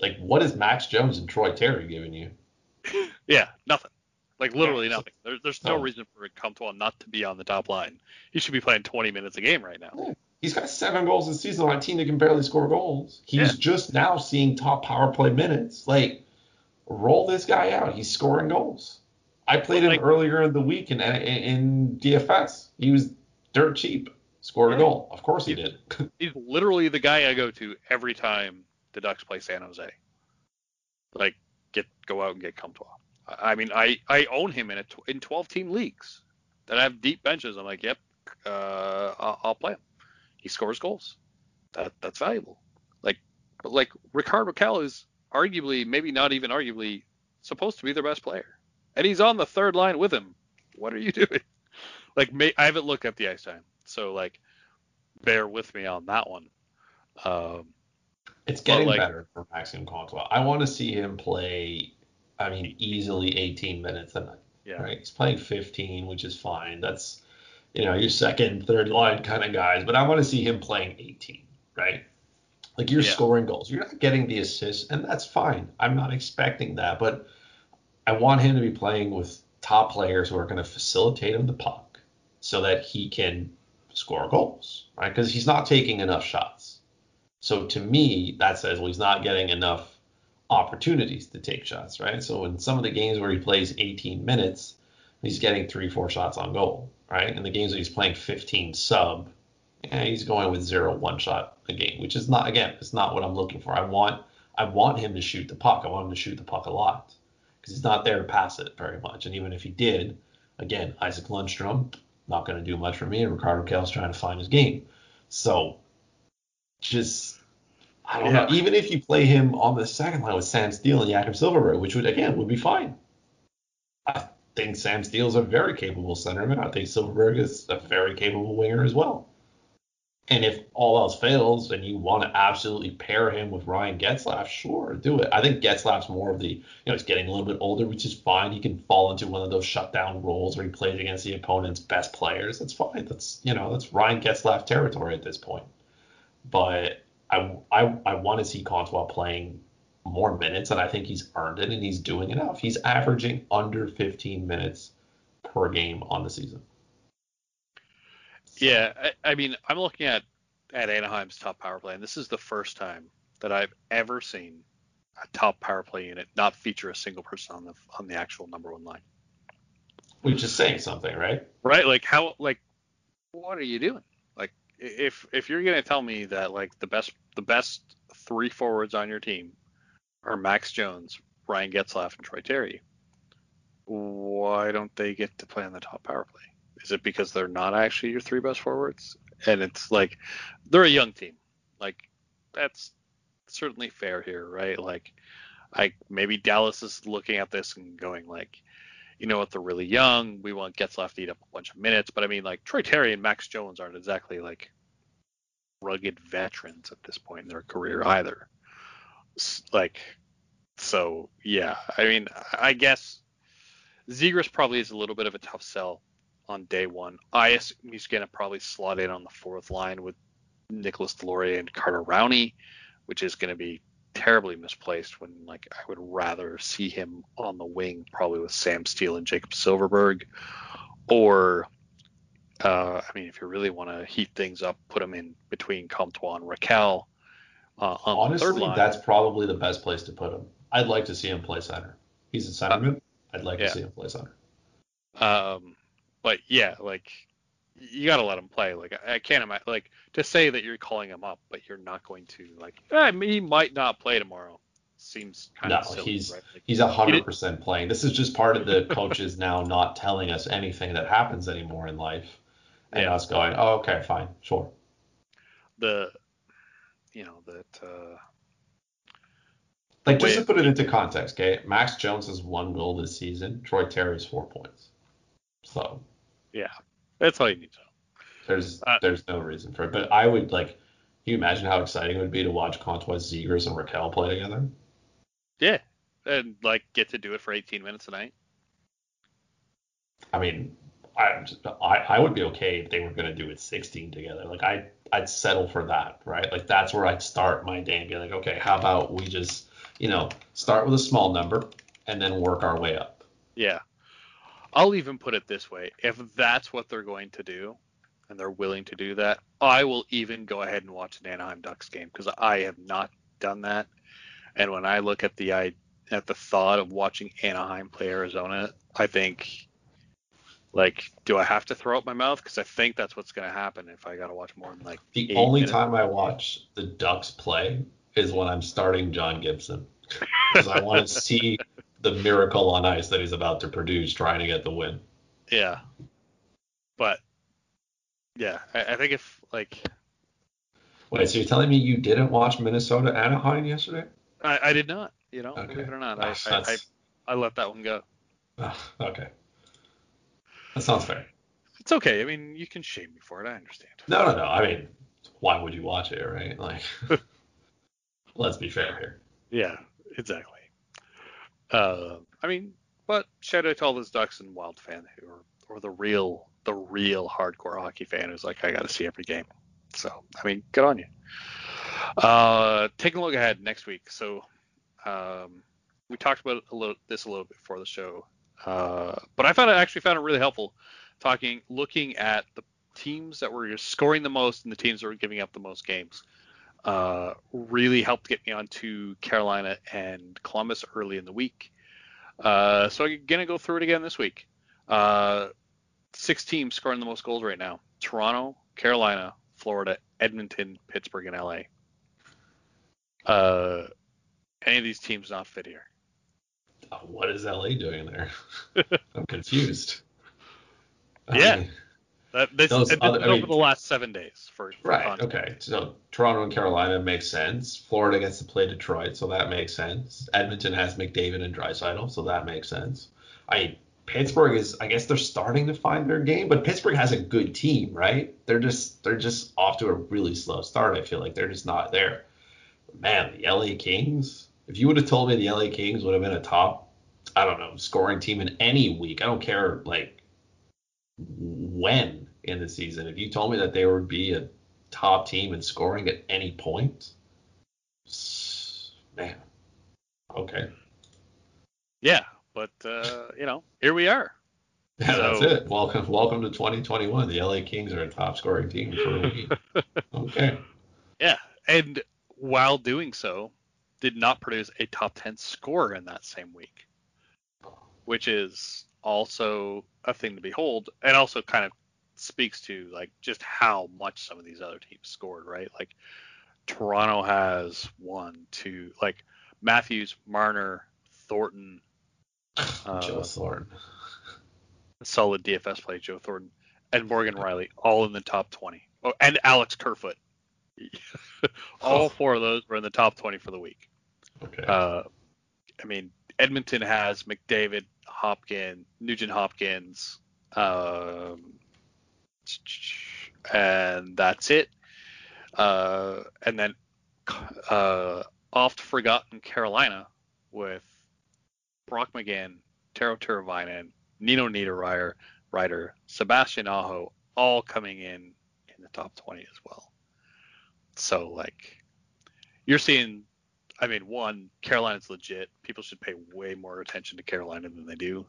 B: like what is Max Jones and Troy Terry giving you?
A: yeah, nothing. Like literally
B: Yeah,
A: nothing. There, there's no
B: No.
A: reason for Comtois not to be on the top line. He should be playing 20 minutes a game right now.
B: He's got seven goals this season on a team that can barely score goals. He's
A: Yeah.
B: just now seeing top power play minutes. Like, roll this guy out. He's scoring goals. I played him
A: like-
B: earlier in the week in, in in DFS. He was dirt cheap. Scored a goal. Of course he did.
A: He's literally the guy I go to every time the Ducks play San Jose. Like, get go out and get Comtois. I I mean, I I own him in a tw- in 12 team leagues that have deep benches. I'm like, yep, uh, I'll, I'll play him. He scores goals. That that's valuable. Like, but like Ricardo Rakell is arguably, maybe not even arguably, supposed to be their best player, and he's on the third line with him. What are you doing? Like, may, I haven't looked at the ice time, so like, bear with me on that one. Um,
B: It's getting
A: like-
B: better for Maxime Comtois. I want to see him play. I mean, easily 18 minutes a night.
A: yeah,
B: Right? He's playing 15, which is fine. That's you know your second, third line kind of guys. But I want to see him playing 18. Right? Like you're
A: Yeah.
B: scoring goals. You're not getting the assists, and that's fine. I'm not expecting that, but I want him to be playing with top players who are going to facilitate him the puck so that he can score goals, right? Because he's not taking enough shots. So to me, that says well he's not getting enough opportunities to take shots, right? So in some of the games where he plays 18 minutes, he's getting three, four shots on goal, right? In the games that he's playing 15 sub, yeah, he's going with zero, one shot a game, which is not again, it's not what I'm looking for. I want I want him to shoot the puck. I want him to shoot the puck a lot because he's not there to pass it very much. And even if he did, again, Isac Lundestrom not going to do much for me, and Ricardo Kel's trying to find his game. So just I don't know. Even if you play him on the second line with Sam Steele and Jakob Silfverberg, which would again would be fine. Think Sam Steele's a very capable centerman. I think Silfverberg is a very capable winger as well. And if all else fails and you want to absolutely pair him with Ryan Getzlaf, sure, do it. I think Getzlaf's more of the, you know, he's getting a little bit older, which is fine. He can fall into one of those shutdown roles where he plays against the opponent's best players. That's fine. That's, you know, that's Ryan Getzlaf territory at this point. But I, I, I want to see Comtois playing more minutes, and I think he's earned it, and he's doing enough. He's averaging under 15 minutes per game on the season.
A: Yeah, I, I mean, I'm looking at at Anaheim's top power play, and this is the first time that I've ever seen a top power play unit not feature a single person on the on the actual number one line.
B: Which is saying something, right?
A: Right? Like how like what are you doing? Like if if you're gonna tell me that like the best the best three forwards on your team are Max Jones, Ryan Getzlaf, and Troy Terry, why don't they get to play on the top power play? Is it because they're not actually your three best forwards? And it's like they're a young team. Like that's certainly fair here, right? Like I maybe Dallas is looking at this and going like, you know what, they're really young. We want Getzlaf to eat up a bunch of minutes, but I mean like Troy Terry and Max Jones aren't exactly like rugged veterans at this point in their career either. Like so yeah, I mean I guess Zegras probably is a little bit of a tough sell on day one. I assume he's going to probably slot in on the fourth line with Nicholas Deslauriers and Carter Rowney, which is going to be terribly misplaced when like I would rather see him on the wing probably with Sam Steele and Jacob Silfverberg. Or uh, I mean if you really want to heat things up put him in between Comtois and Rakell uh, third
B: Honestly,
A: line.
B: that's probably the best place to put him. I'd like to see him play center. He's a centerman. I'd like
A: yeah.
B: to see him play center.
A: Um, but yeah, like you got to let him play. Like I, I can't imagine like to say that you're calling him up, but you're not going to like. Eh, he might not play tomorrow. Seems kind
B: No,
A: of silly,
B: he's
A: right? Like,
B: he's a hundred percent playing. This is just part of the coaches now not telling us anything that happens anymore in life, and
A: Yeah.
B: us going, oh, okay, fine, sure.
A: the, you know that. uh
B: Like just to put it into context, okay, Max Jones has one goal this season. Troy Terry's four points. So
A: Yeah, that's all you need to know.
B: There's
A: Uh,
B: there's no reason for it. But I would like. Can you imagine how exciting it would be to watch Comtois Zegras and Rakell play together?
A: Yeah, and like get to do it for 18 minutes a night.
B: I mean, I, I would be okay if they were going to do it 16 together. Like I I'd settle for that, right? Like that's where I'd start my day and be like, okay, how about we just you know start with a small number and then work our way up.
A: Yeah. I'll even put it this way: if that's what they're going to do, and they're willing to do that, I will even go ahead and watch an Anaheim Ducks game because I have not done that. And when I look at the I at the thought of watching Anaheim play Arizona, I think, like, do I have to throw up my mouth? Because I think that's what's going to happen if I got to watch more than like.
B: The only
A: minutes.
B: time I watch the Ducks play is when I'm starting John Gibson because I want to see the miracle on ice that he's about to produce trying to get the win.
A: Yeah. But yeah, I, I think if like
B: Wait, so you're telling me you didn't watch Minnesota Anaheim yesterday?
A: I, I did not, you know,
B: Okay.
A: believe it or not, I, I, I I let that one go.
B: Okay. That sounds fair.
A: It's okay. I mean, you can shame me for it. I understand.
B: No, no, no. I mean, why would you watch it, right? Like, let's be fair here.
A: Yeah, exactly. Uh, I mean, but shout out to all those Ducks and Wild fan who are, or the real, the real hardcore hockey fan who's like, I got to see every game. So, I mean, good on you. Uh, taking a look ahead next week. So, um, we talked about a little, this a little bit before the show, uh, but I found it actually found it really helpful talking, looking at the teams that were scoring the most and the teams that were giving up the most games. Uh, really helped get me onto Carolina and Columbus early in the week. Uh, so I'm gonna go through it again this week. Uh, six teams scoring the most goals right now: Toronto, Carolina, Florida, Edmonton, Pittsburgh, and LA. Uh, any of these teams not fit here?
B: Uh, What is LA doing there? I'm confused. I
A: Yeah.
B: mean,
A: That this,
B: Those other-
A: is
B: I mean-
A: over the last seven days for, for
B: Right.
A: context.
B: Okay. So Toronto and Carolina makes sense. Florida gets to play Detroit, so that makes sense. Edmonton has McDavid and Draisaitl, so that makes sense. I Pittsburgh is I guess they're starting to find their game, but Pittsburgh has a good team, right? They're just they're just off to a really slow start. I feel like they're just not there. Man, the LA Kings. If you would have told me the LA Kings would have been a top, I don't know, scoring team in any week, I don't care like when in the season. If you told me that they would be a top team in scoring at any point, man, okay,
A: Yeah, but uh, you know, here we are.
B: yeah, that's
A: So-
B: it. Welcome, welcome to 2021. The LA Kings are a top scoring team for a week. okay,
A: Yeah, and while doing so, did not produce a top 10 score in that same week, which is also a thing to behold, and also kind of speaks to like just how much some of these other teams scored, right? Like Toronto has one, two, like Matthews, Marner, Thornton, uh,
B: Joe Thornton.
A: solid DFS play, Joe Thornton, and Morgan Rielly, all in the top 20. Oh, and Alex Kerfoot. all
B: Oh.
A: four of those were in the top 20 for the week.
B: Okay,
A: Uh, I mean, Edmonton has McDavid, Hopkins, Nugent Hopkins, um, and that's it. Uh, and then uh, oft forgotten Carolina with Brock McGinn, Teuvo Teravainen, Nino Niederreiter, Ryder, Sebastian Aho, all coming in in the top 20 as well. So like, you're seeing I mean, one, Carolina's legit. People should pay way more attention to Carolina than they do.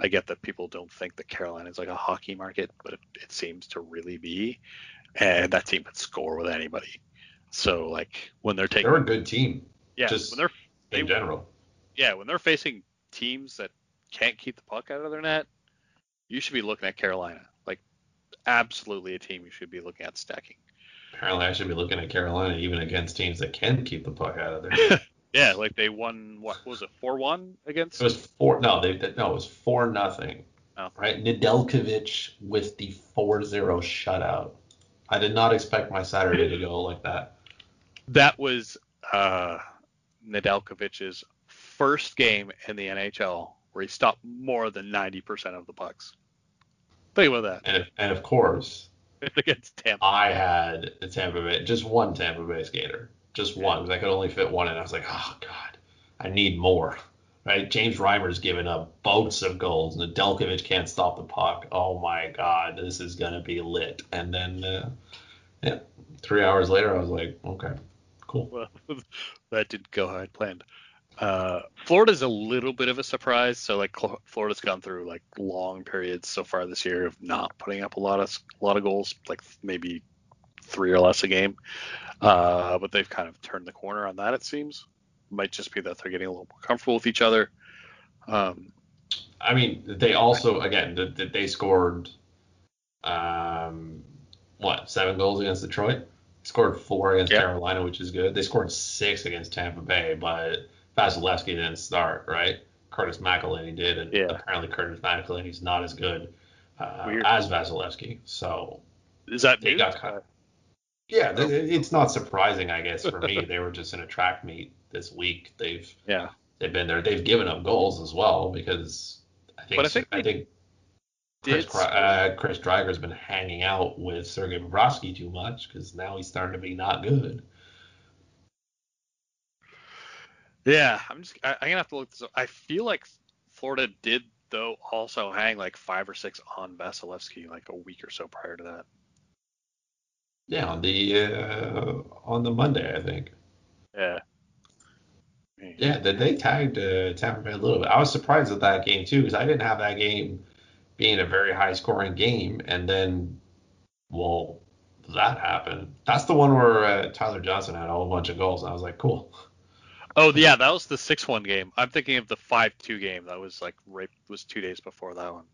A: I get that people don't think that Carolina is like a hockey market, but it, it seems to really be. And that team can score with anybody. So like when they're taking,
B: they're a good team
A: yeah,
B: just
A: when they're
B: in general.
A: yeah, when they're facing teams that can't keep the puck out of their net, you should be looking at Carolina. Like absolutely a team you should be looking at stacking.
B: Apparently, I should be looking at Carolina even against teams that can keep the puck out of there.
A: Yeah, like they won what was it, four one against?
B: It was four. No, they no, it was four nothing.
A: Oh.
B: Right, Nedeljkovic with the 4-0 shutout. I did not expect my Saturday to go like that.
A: That was uh, Nedeljkovic's first game in the NHL where he stopped more than 90% of the pucks. Think about that.
B: And and of course,
A: against Tampa.
B: I had a Tampa Bay, just one Tampa Bay skater, just one, because I could only fit one in. I was like, oh god, I need more. Right? James Reimer's giving up boats of goals. Nedeljkovic can't stop the puck. Oh my god, this is gonna be lit. And then, uh, yeah, three hours later, I was like, okay, cool.
A: Well, that didn't go how I planned. Uh, Florida's a little bit of a surprise. So like Cl- Florida's gone through like long periods so far this year of not putting up a lot of a lot of goals, like maybe three or less a game. Uh, but they've kind of turned the corner on that. It seems might just be that they're getting a little more comfortable with each other. Um,
B: I mean, they also again th- th- they scored um, what seven goals against Detroit. Scored four against
A: Yeah.
B: Carolina, which is good. They scored six against Tampa Bay, but Vasilevskiy didn't start, right? Curtis McElhinney did, and
A: Yeah.
B: apparently Curtis McElhinney's not as good uh, as Vasilevskiy. So
A: is that
B: They
A: news?
B: got cut. yeah, th- it's not surprising, I guess, for me. they were just in a track meet this week. They've
A: yeah.
B: they've been there. They've given up goals as well because I think
A: But I think
B: I think Chris, uh, Chris Driedger's been hanging out with Sergei Bobrovsky too much because now he's starting to be not good.
A: Yeah, I'm just. I, I'm gonna have to look this up. I feel like Florida did though also hang like five or six on Vasilevskiy like a week or so prior to that.
B: Yeah, on the uh, on the Monday, I think.
A: Yeah.
B: Yeah, they, they tagged uh, Tampa Bay a little bit. I was surprised at that game too because I didn't have that game being a very high scoring game, and then well, that happened. That's the one where uh, Tyler Johnson had a whole bunch of goals, and I was like, cool.
A: Oh yeah, that was the six one game. I'm thinking of the five two game. That was like right was two days before that one,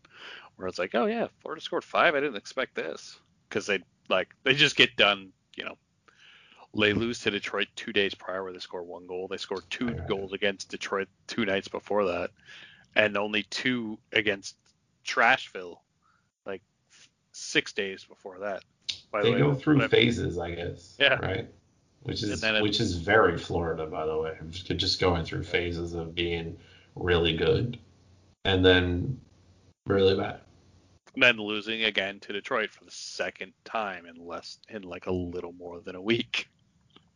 A: where it's like, oh yeah, Florida scored five. I didn't expect this because they like they just get done. You know, they lose to Detroit two days prior where they score one goal. They scored two goals against Detroit two nights before that, and only two against Trashville, like six days before that. By
B: They
A: the way,
B: go through phases, I guess.
A: Yeah.
B: Right. Which is
A: it-
B: which is very Florida, by the way. Just, just going through phases of being really good, and then really bad.
A: then losing again to Detroit for the second time in less in like a little more than a week.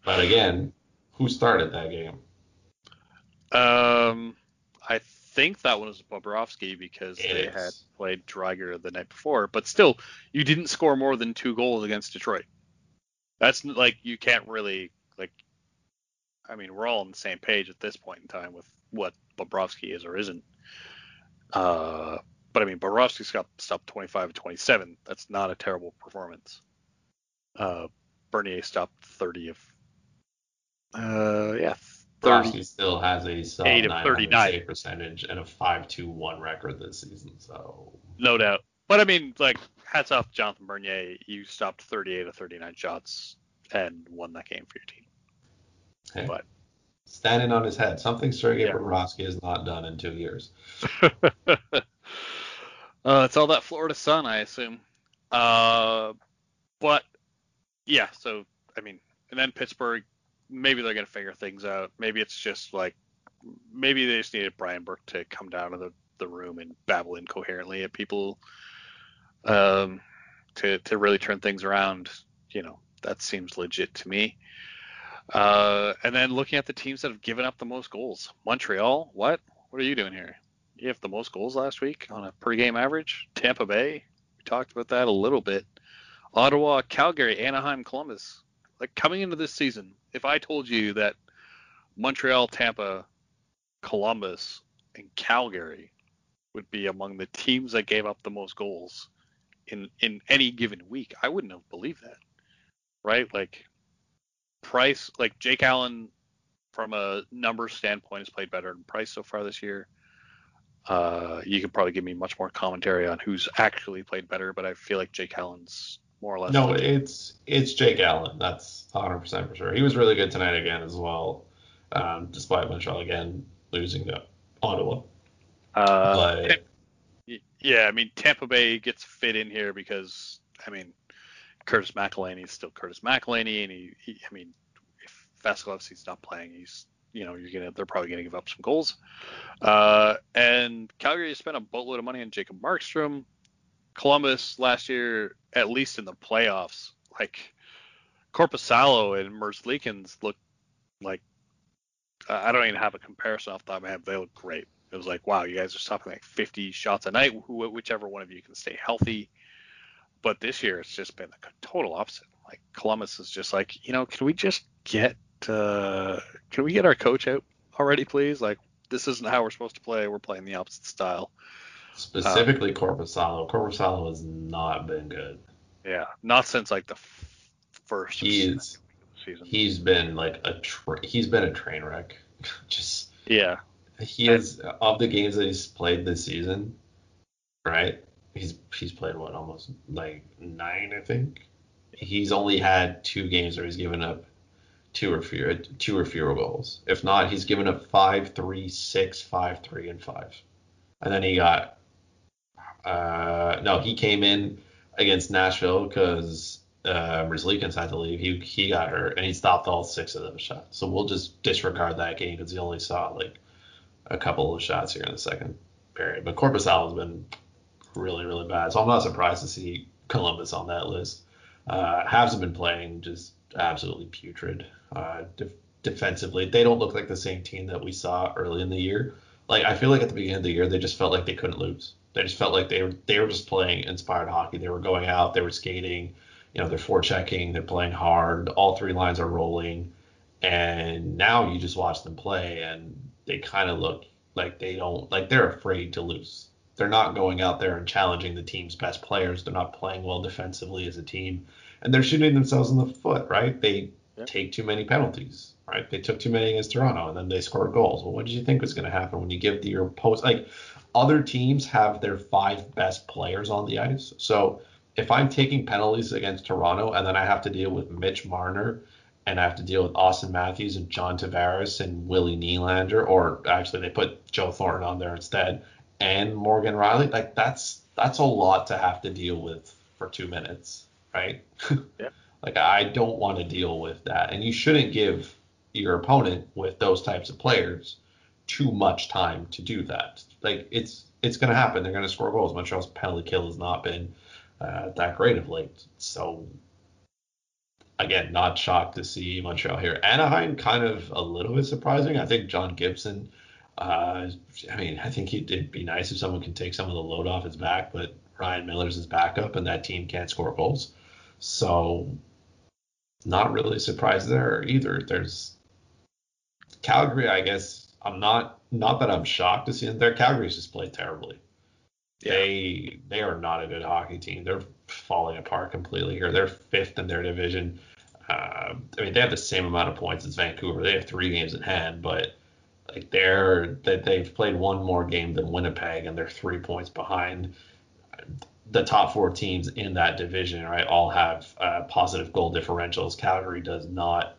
B: But again, who started that game?
A: Um, I think that one was Bobrovsky because
B: It
A: they
B: is.
A: had played Driedger the night before. But still, you didn't score more than two goals against Detroit. That's like you can't really like. I mean, we're all on the same page at this point in time with what Bobrovsky is or isn't. Uh, but I mean, Bobrovsky's got stopped 25 of 27. That's not a terrible performance. Uh, Bernier stopped 30 of. Uh, yeah, 30.
B: Brosky still has a sub
A: Eight of
B: 900
A: 39.
B: save percentage and a 5-2-1 record this season. So
A: No doubt. But I mean, like, hats off to Jonathan Bernier. You stopped 38 of 39 shots and won that game for your team.
B: hey,
A: But-
B: standing on his head, something Sergei
A: Yeah.
B: Bobrovsky has not done in two years.
A: uh, it's all that Florida sun, I assume. Uh, but yeah, so I mean, and then Pittsburgh, maybe they're gonna figure things out. Maybe it's just like, maybe they just needed Brian Burke to come down to the, the room and babble incoherently at people, um, to to really turn things around. You know, that seems legit to me. Uh, and then looking at the teams that have given up the most goals, Montreal, what? What are you doing here? You have the most goals last week on a per game average. Tampa Bay, we talked about that a little bit. Ottawa, Calgary, Anaheim, Columbus. Like coming into this season, if I told you that Montreal, Tampa, Columbus, and Calgary would be among the teams that gave up the most goals in in any given week, I wouldn't have believed that. Right? Like Price, like Jake Allen from a numbers standpoint has played better than Price so far this year. Uh, you could probably give me much more commentary on who's actually played better, but I feel like Jake Allen's more or less.
B: No, it's it's Jake Allen. That's 100% for sure. He was really good tonight again as well, um, despite Montreal again losing to Ottawa.
A: uh,
B: but
A: yeah, I mean Tampa Bay gets fit in here because I mean Curtis McElhinney is still Curtis McElhinney, and he, he I mean if Vasilevskiy's not playing, he's you know you're gonna they're probably gonna give up some goals. Uh, and Calgary spent a boatload of money on Jacob Markstrom. Columbus last year, at least in the playoffs, like Korpisalo and Merzlikins looked like I don't even have a comparison off the top of my head. They look great. It was like, wow, you guys are stopping like 50 shots a night, whichever one of you can stay healthy. But this year, it's just been the total opposite. Like Columbus is just like, you know, can we just get, uh, can we get our coach out already, please? Like, this isn't how we're supposed to play. We're playing the opposite style.
B: Specifically, um, Korpisalo. Korpisalo has not been good.
A: Yeah, not since like the f- first.
B: He's season. He's been like a tra- he's been a train wreck. Just
A: yeah.
B: He has of the games that he's played this season, right? He's he's played what almost like nine, I think. He's only had two games where he's given up two or fewer two or fewer goals. If not, he's given up five, three, six, five, three, and five. And then he got uh no, he came in against Nashville because uh, had to leave. He he got hurt and he stopped all six of those shots. So we'll just disregard that game because he only saw like a couple of shots here in the second period. But Korpisalo has been really really bad. So I'm not surprised to see Columbus on that list. Uh, Habs have been playing just absolutely putrid uh, def- defensively. They don't look like the same team that we saw early in the year. Like I feel like at the beginning of the year they just felt like they couldn't lose. They just felt like they were they were just playing inspired hockey. They were going out, they were skating you know, they're forechecking, they're playing hard, all three lines are rolling, and now you just watch them play and they kind of look like they don't like they're afraid to lose. They're not going out there and challenging the team's best players. They're not playing well defensively as a team, and they're shooting themselves in the foot. Right? They yeah. take too many penalties. Right? They took too many against Toronto, and then they scored goals. Well, what did you think was going to happen when you give the, your post like other teams have their five best players on the ice, so if I'm taking penalties against Toronto and then I have to deal with Mitch Marner and I have to deal with Auston Matthews and John Tavares and Willie Nylander, or actually they put Joe Thornton on there instead, and Morgan Rielly, like that's that's a lot to have to deal with for two minutes, right?
A: Yeah.
B: like I don't want to deal with that, and you shouldn't give your opponent with those types of players too much time to do that. Like it's it's going to happen. They're going to score goals. Montreal's penalty kill has not been uh, that great of late. So again, not shocked to see Montreal here. Anaheim kind of a little bit surprising. I think John Gibson. Uh, I mean, I think it'd be nice if someone can take some of the load off his back, but Ryan Miller's his backup, and that team can't score goals. So, not really surprised there either. There's Calgary. I guess I'm not not that I'm shocked to see them there. Calgary's just played terribly. They they are not a good hockey team. They're falling apart completely here. They're fifth in their division. Uh, I mean, they have the same amount of points as Vancouver. They have three games in hand, but like they're that they've played one more game than Winnipeg, and they're three points behind. The top four teams in that division, right, all have uh, positive goal differentials. Calgary does not.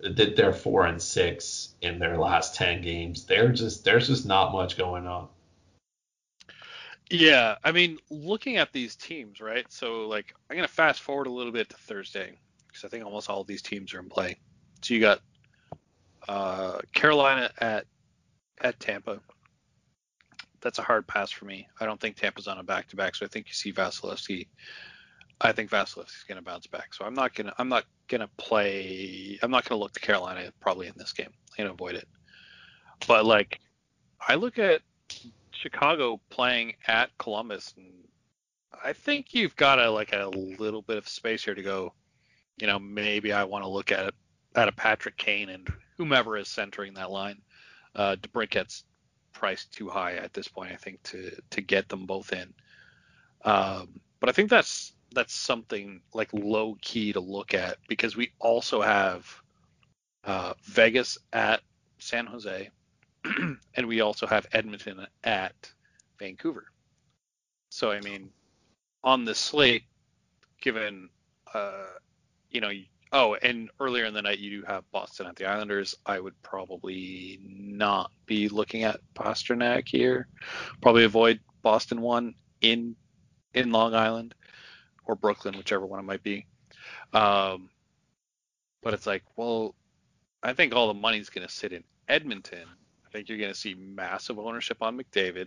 B: That They're four and six in their last ten games. They're just there's just not much going on.
A: Yeah, I mean, looking at these teams, right? So, like, I'm gonna fast forward a little bit to Thursday because I think almost all of these teams are in play. So you got uh, Carolina at at Tampa. That's a hard pass for me. I don't think Tampa's on a back-to-back, so I think you see Vasilevskiy. I think Vasilevskiy's gonna bounce back, so I'm not gonna I'm not gonna play. I'm not gonna look to Carolina probably in this game. I'm gonna avoid it. But like, I look at Chicago playing at Columbus, I think you've got a like a little bit of space here to go. You know, maybe I want to look at at a Patrick Kane and whomever is centering that line. Uh, DeBrincat's priced too high at this point, I think, to to get them both in. Um, but I think that's that's something like low key to look at because we also have uh, Vegas at San Jose, and we also have Edmonton at Vancouver. So I mean, on the slate, given uh, you know, oh, and earlier in the night you do have Boston at the Islanders. I would probably not be looking at Pastrnak here. Probably avoid Boston one in in Long Island or Brooklyn, whichever one it might be. Um, but it's like, well, I think all the money's going to sit in Edmonton I think you're going to see massive ownership on McDavid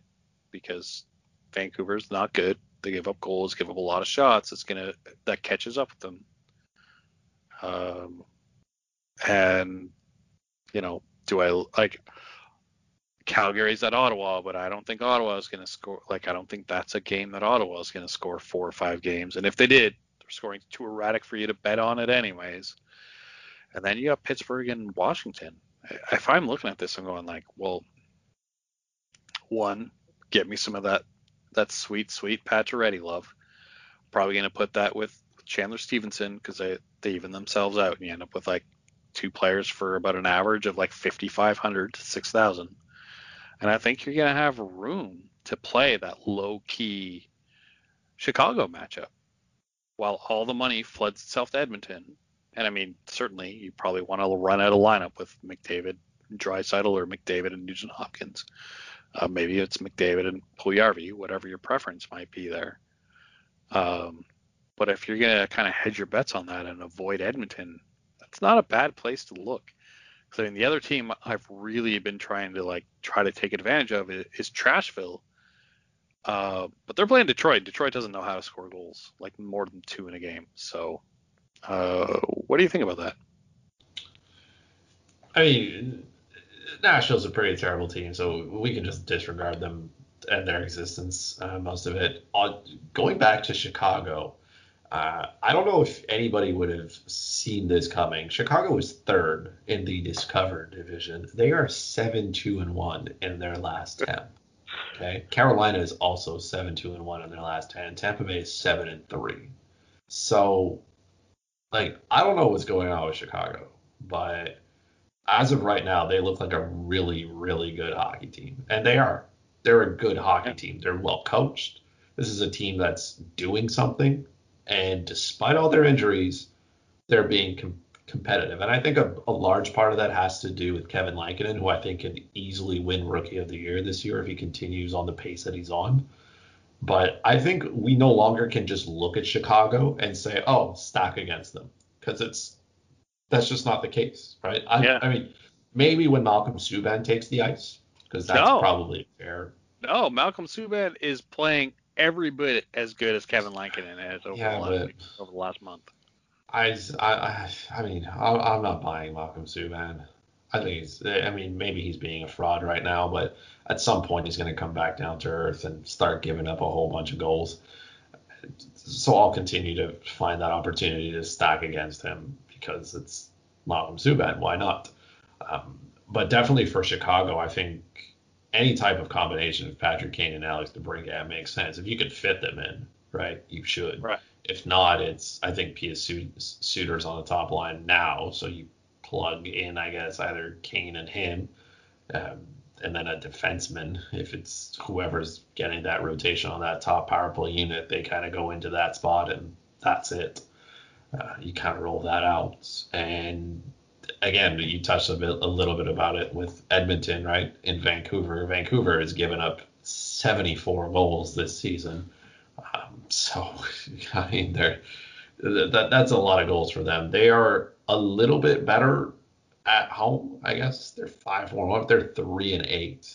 A: because Vancouver's not good. they give up goals, give up a lot of shots. It's gonna that catches up with them. Um, and you know, do I like Calgary's at Ottawa, but I don't think Ottawa is going to score. Like, I don't think that's a game that Ottawa is going to score four or five games. And if they did, they're scoring too erratic for you to bet on it, anyways. And then you got Pittsburgh and Washington. If I'm looking at this, I'm going like, well, one, get me some of that that sweet, sweet Pacioretty love. Probably to put that with Chandler Stephenson because they they even themselves out, and you end up with like two players for about an average of like 5,500 to 6,000. And I think you're to have room to play that low key Chicago matchup while all the money floods itself to Edmonton. And I mean, certainly you probably want to run out a lineup with McDavid, Draisaitl, or McDavid and Nugent Hopkins. Uh, maybe it's McDavid and Puljujarvi, whatever your preference might be there. Um, but if you're going to kind of hedge your bets on that and avoid Edmonton, that's not a bad place to look. I mean, the other team I've really been trying to like try to take advantage of is, is Trashville. Uh, but they're playing Detroit. Detroit doesn't know how to score goals, like more than two in a game. So, uh, what do you think about that?
B: I mean, Nashville's a pretty terrible team, so we can just disregard them and their existence, uh, most of it. Uh, going back to Chicago, uh, I don't know if anybody would have seen this coming. Chicago was third in the Discover division. They are seven two and one in their last ten. Okay, Carolina is also seven two and one in their last ten. Tampa Bay is seven and three. So, like, I don't know what's going on with Chicago, but as of right now, they look like a really really good hockey team, and they are. They're a good hockey team. They're well coached. This is a team that's doing something and despite all their injuries, they're being com- competitive. And I think a, a, large part of that has to do with Kevin Lankinen, who I think could easily win Rookie of the Year this year if he continues on the pace that he's on. But I think we no longer can just look at Chicago and say, "Oh, stack against them," because it's that's just not the case, right? I, yeah. I mean, maybe when Malcolm Subban takes the ice, because that's no. probably fair.
A: No, Malcolm Subban is playing every bit as good as Kevin Lankinen has over, yeah, the, last week, over the last month.
B: I, I, I mean, I'm not buying Malcolm Subban. I think he's, I mean, maybe he's being a fraud right now, but at some point he's going to come back down to earth and start giving up a whole bunch of goals. So I'll continue to find that opportunity to stack against him because it's Malcolm Subban. Why not? Um, but definitely for Chicago, I think any type of combination of Patrick Kane and Alex DeBrincat makes sense. If you can fit them in, right, you should.
A: Right.
B: If not, it's I think Pius Suter's on the top line now, so you plug in, I guess, either Kane and him, um, and then a defenseman. If it's whoever's getting that rotation on that top power play unit, they kind of go into that spot, and that's it. Uh, you kind of roll that out, and again, you touched a bit, a little bit about it with Edmonton, right? In Vancouver, Vancouver has given up 74 goals this season. Um, so, I mean, they're that that's a lot of goals for them. They are a little bit better at home, I guess. They're five four one. They're three and eight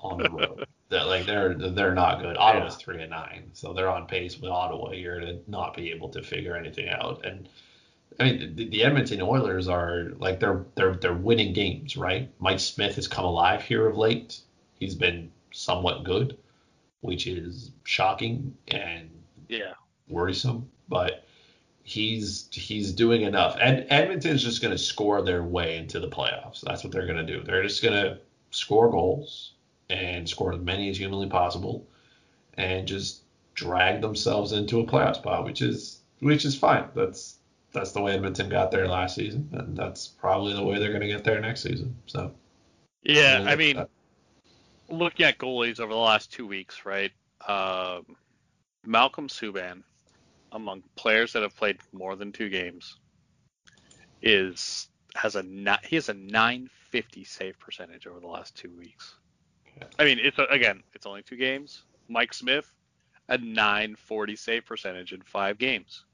B: on the road. that like they're they're not good. Ottawa's yeah. three and nine, so they're on pace with Ottawa here to not be able to figure anything out. And I mean, the, the, Edmonton Oilers are like they're they're they're winning games, right? Mike Smith has come alive here of late. He's been somewhat good, which is shocking and
A: yeah
B: worrisome, but he's he's doing enough. And Edmonton's just going to score their way into the playoffs. That's what they're going to do. They're just going to score goals and score as many as humanly possible, and just drag themselves into a playoff spot, which is which is fine. That's that's the way Edmonton got there last season, and that's probably the way they're going to get there next season. So.
A: Yeah, I mean, that. looking at goalies over the last two weeks, right? Um, Malcolm Subban, among players that have played more than two games, is has a he has a 950 save percentage over the last two weeks. I mean, it's a, again, it's only two games. Mike Smith, a 940 save percentage in five games.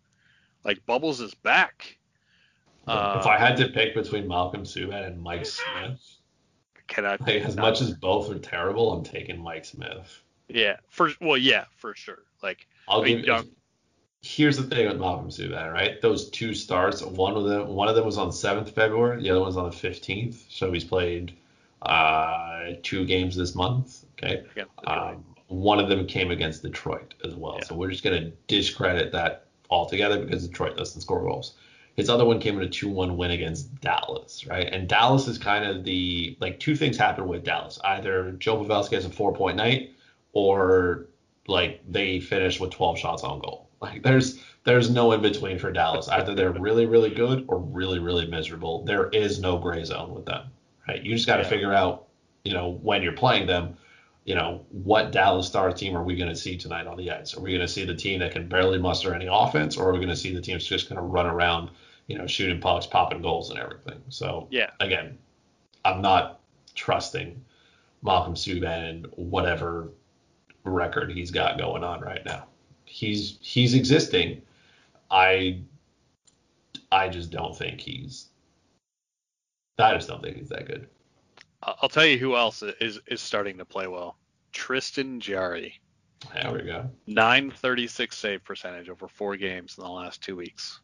A: Like Bubbles is back.
B: if uh, I had to pick between Malcolm Subban and Mike Smith,
A: can I?
B: Like, as much as both are terrible, I'm taking Mike Smith.
A: Yeah, for well, yeah, for sure. Like
B: I'll
A: I mean,
B: give
A: young-
B: Here's the thing with Malcolm Subban, right? Those two starts, one of them, one of them was on 7th February, the other one's on the 15th. So he's played uh, two games this month. Okay. Um, one of them came against Detroit as well.
A: Yeah.
B: So we're just going to discredit that altogether because Detroit doesn't score goals. His other one came in a 2 1 win against Dallas, right? And Dallas is kind of the like two things happen with Dallas. Either Joe Pavelski has a four point night or like they finish with 12 shots on goal. Like there's there's no in between for Dallas. Either they're really really good or really really miserable. There is no gray zone with them. Right? You just got to
A: Yeah.
B: figure out, you know, when you're playing them, you know, what Dallas Stars team are we going to see tonight on the ice? Are we going to see the team that can barely muster any offense or are we going to see the team that's just going to run around, you know, shooting pucks, popping goals and everything? So,
A: yeah,
B: again, I'm not trusting Malcolm Subban and whatever record he's got going on right now. He's he's existing. I I just don't think he's I just don't think he's that good.
A: I'll tell you who else is is starting to play well. Tristan Jarry.
B: There we go.
A: 936 save percentage over four games in the last two weeks.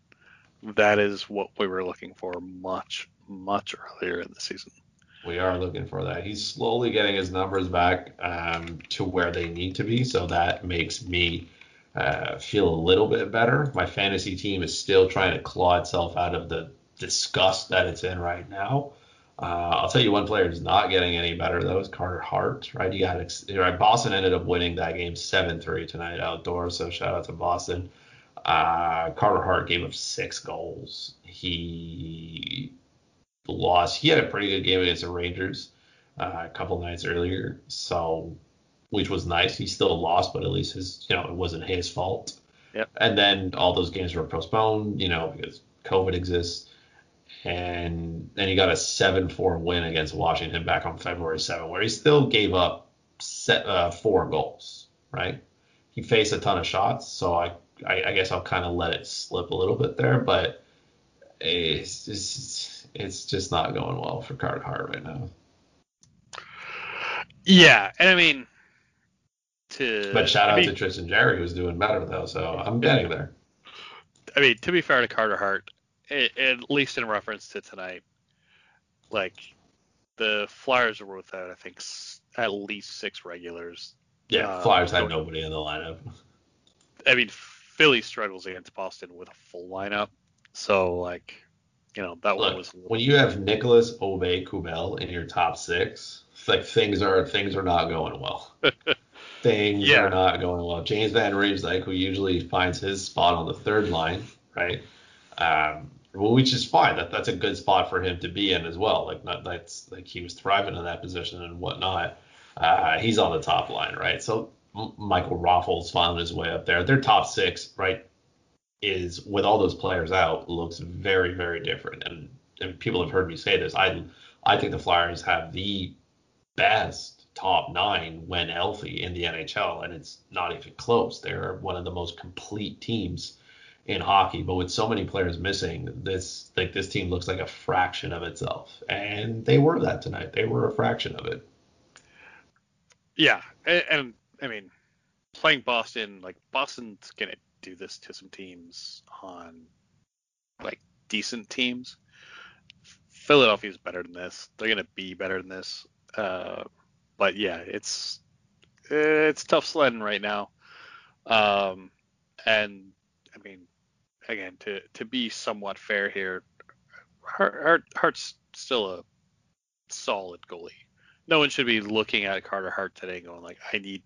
A: That is what we were looking for much much earlier in the season.
B: We are looking for that. He's slowly getting his numbers back um, to where they need to be, so that makes me uh, feel a little bit better. My fantasy team is still trying to claw itself out of the disgust that it's in right now. Uh, I'll tell you one player who's not getting any better though is Carter Hart. Right, you got ex- right. Boston ended up winning that game seven three tonight outdoors. So shout out to Boston. Uh, Carter Hart gave up six goals. He lost. He had a pretty good game against the Rangers uh, a couple nights earlier, so which was nice. He still lost, but at least his you know it wasn't his fault.
A: Yep.
B: And then all those games were postponed, you know, because COVID exists. And then he got a 7-4 win against Washington back on February 7, where he still gave up set, uh, four goals, right? He faced a ton of shots, so I, I, I guess I'll kind of let it slip a little bit there, but it's just, it's just not going well for Carter Hart right now.
A: Yeah, and I mean to
B: But shout
A: I
B: out
A: mean,
B: to Tristan Jarry, who's doing better though, so I'm getting there.
A: I mean, to be fair to Carter Hart, at least in reference to tonight, like the Flyers were without, I think, at least six regulars.
B: Yeah,
A: Uh,
B: Flyers had nobody in the lineup.
A: I mean, Philly struggles against Boston with a full lineup, so like, you know, that one was.
B: when you have Nicholas Aube-Kubel in your top six, like things are things are not going well. things
A: Yeah.
B: are not going well. James Van Riemsdyk, who usually finds his spot on the third line, right? Um, well, which is fine. That that's a good spot for him to be in as well. Like not that's like he was thriving in that position and whatnot. Uh, he's on the top line, right? So M- Michael Raffl's found his way up there. Their top six, right, is with all those players out, looks very very different. And and people have heard me say this. I I think the Flyers have the best top nine when healthy in the NHL, and it's not even close. They're one of the most complete teams in hockey, but with so many players missing, this like this team looks like a fraction of itself, and they were that tonight. They were a fraction of it.
A: Yeah, and, and I mean, playing Boston, like Boston's gonna do this to some teams on like decent teams. Philadelphia's better than this. They're gonna be better than this. Uh, but yeah, it's it's tough sledding right now. Um, and I mean, again, to to be somewhat fair here, Hart, Hart Hart's still a solid goalie no one should be looking at Carter Hart today and going like, I need,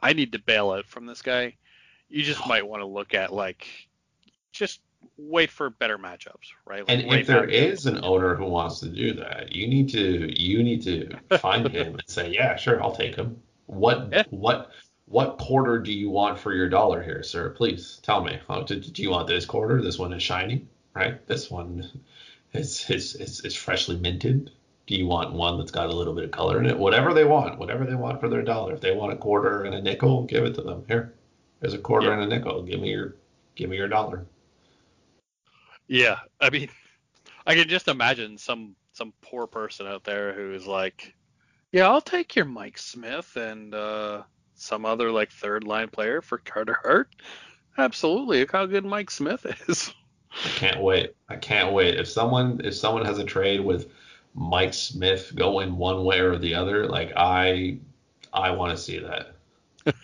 A: I need to bail out from this guy. You just might want to look at like, just wait for better matchups, right? Like,
B: And if there is an owner who wants to do that, you need to you need to find him and say, yeah, sure, I'll take him. What
A: Yeah.
B: what what quarter do you want for your dollar here, sir? Please tell me. Oh, do, do you want this quarter? This one is shiny, right? This one is is is, is freshly minted. Do you want one that's got a little bit of color in it? Whatever they want, whatever they want for their dollar. If they want a quarter and a nickel, give it to them. Here, there's a quarter
A: Yeah.
B: and a nickel. Give me your give me your dollar.
A: Yeah, I mean, I can just imagine some some poor person out there who is like, yeah, I'll take your Mike Smith and uh, some other like third line player for Carter Hart? Absolutely. Look how good Mike Smith is.
B: I can't wait. I can't wait. If someone if someone has a trade with Mike Smith going one way or the other, like I I want to see that.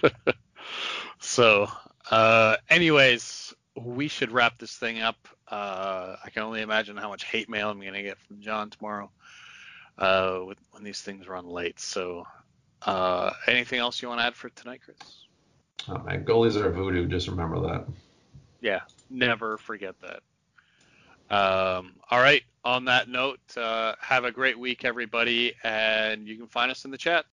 A: so, uh, anyways, we should wrap this thing up. Uh, I can only imagine how much hate mail I'm gonna get from John tomorrow uh, when these things run late. So, uh, anything else you want to add for tonight, Chris?
B: Oh man, goalies are voodoo. Just remember that.
A: Yeah, never forget that. Um, all right. On that note, uh, have a great week, everybody, and you can find us in the chat.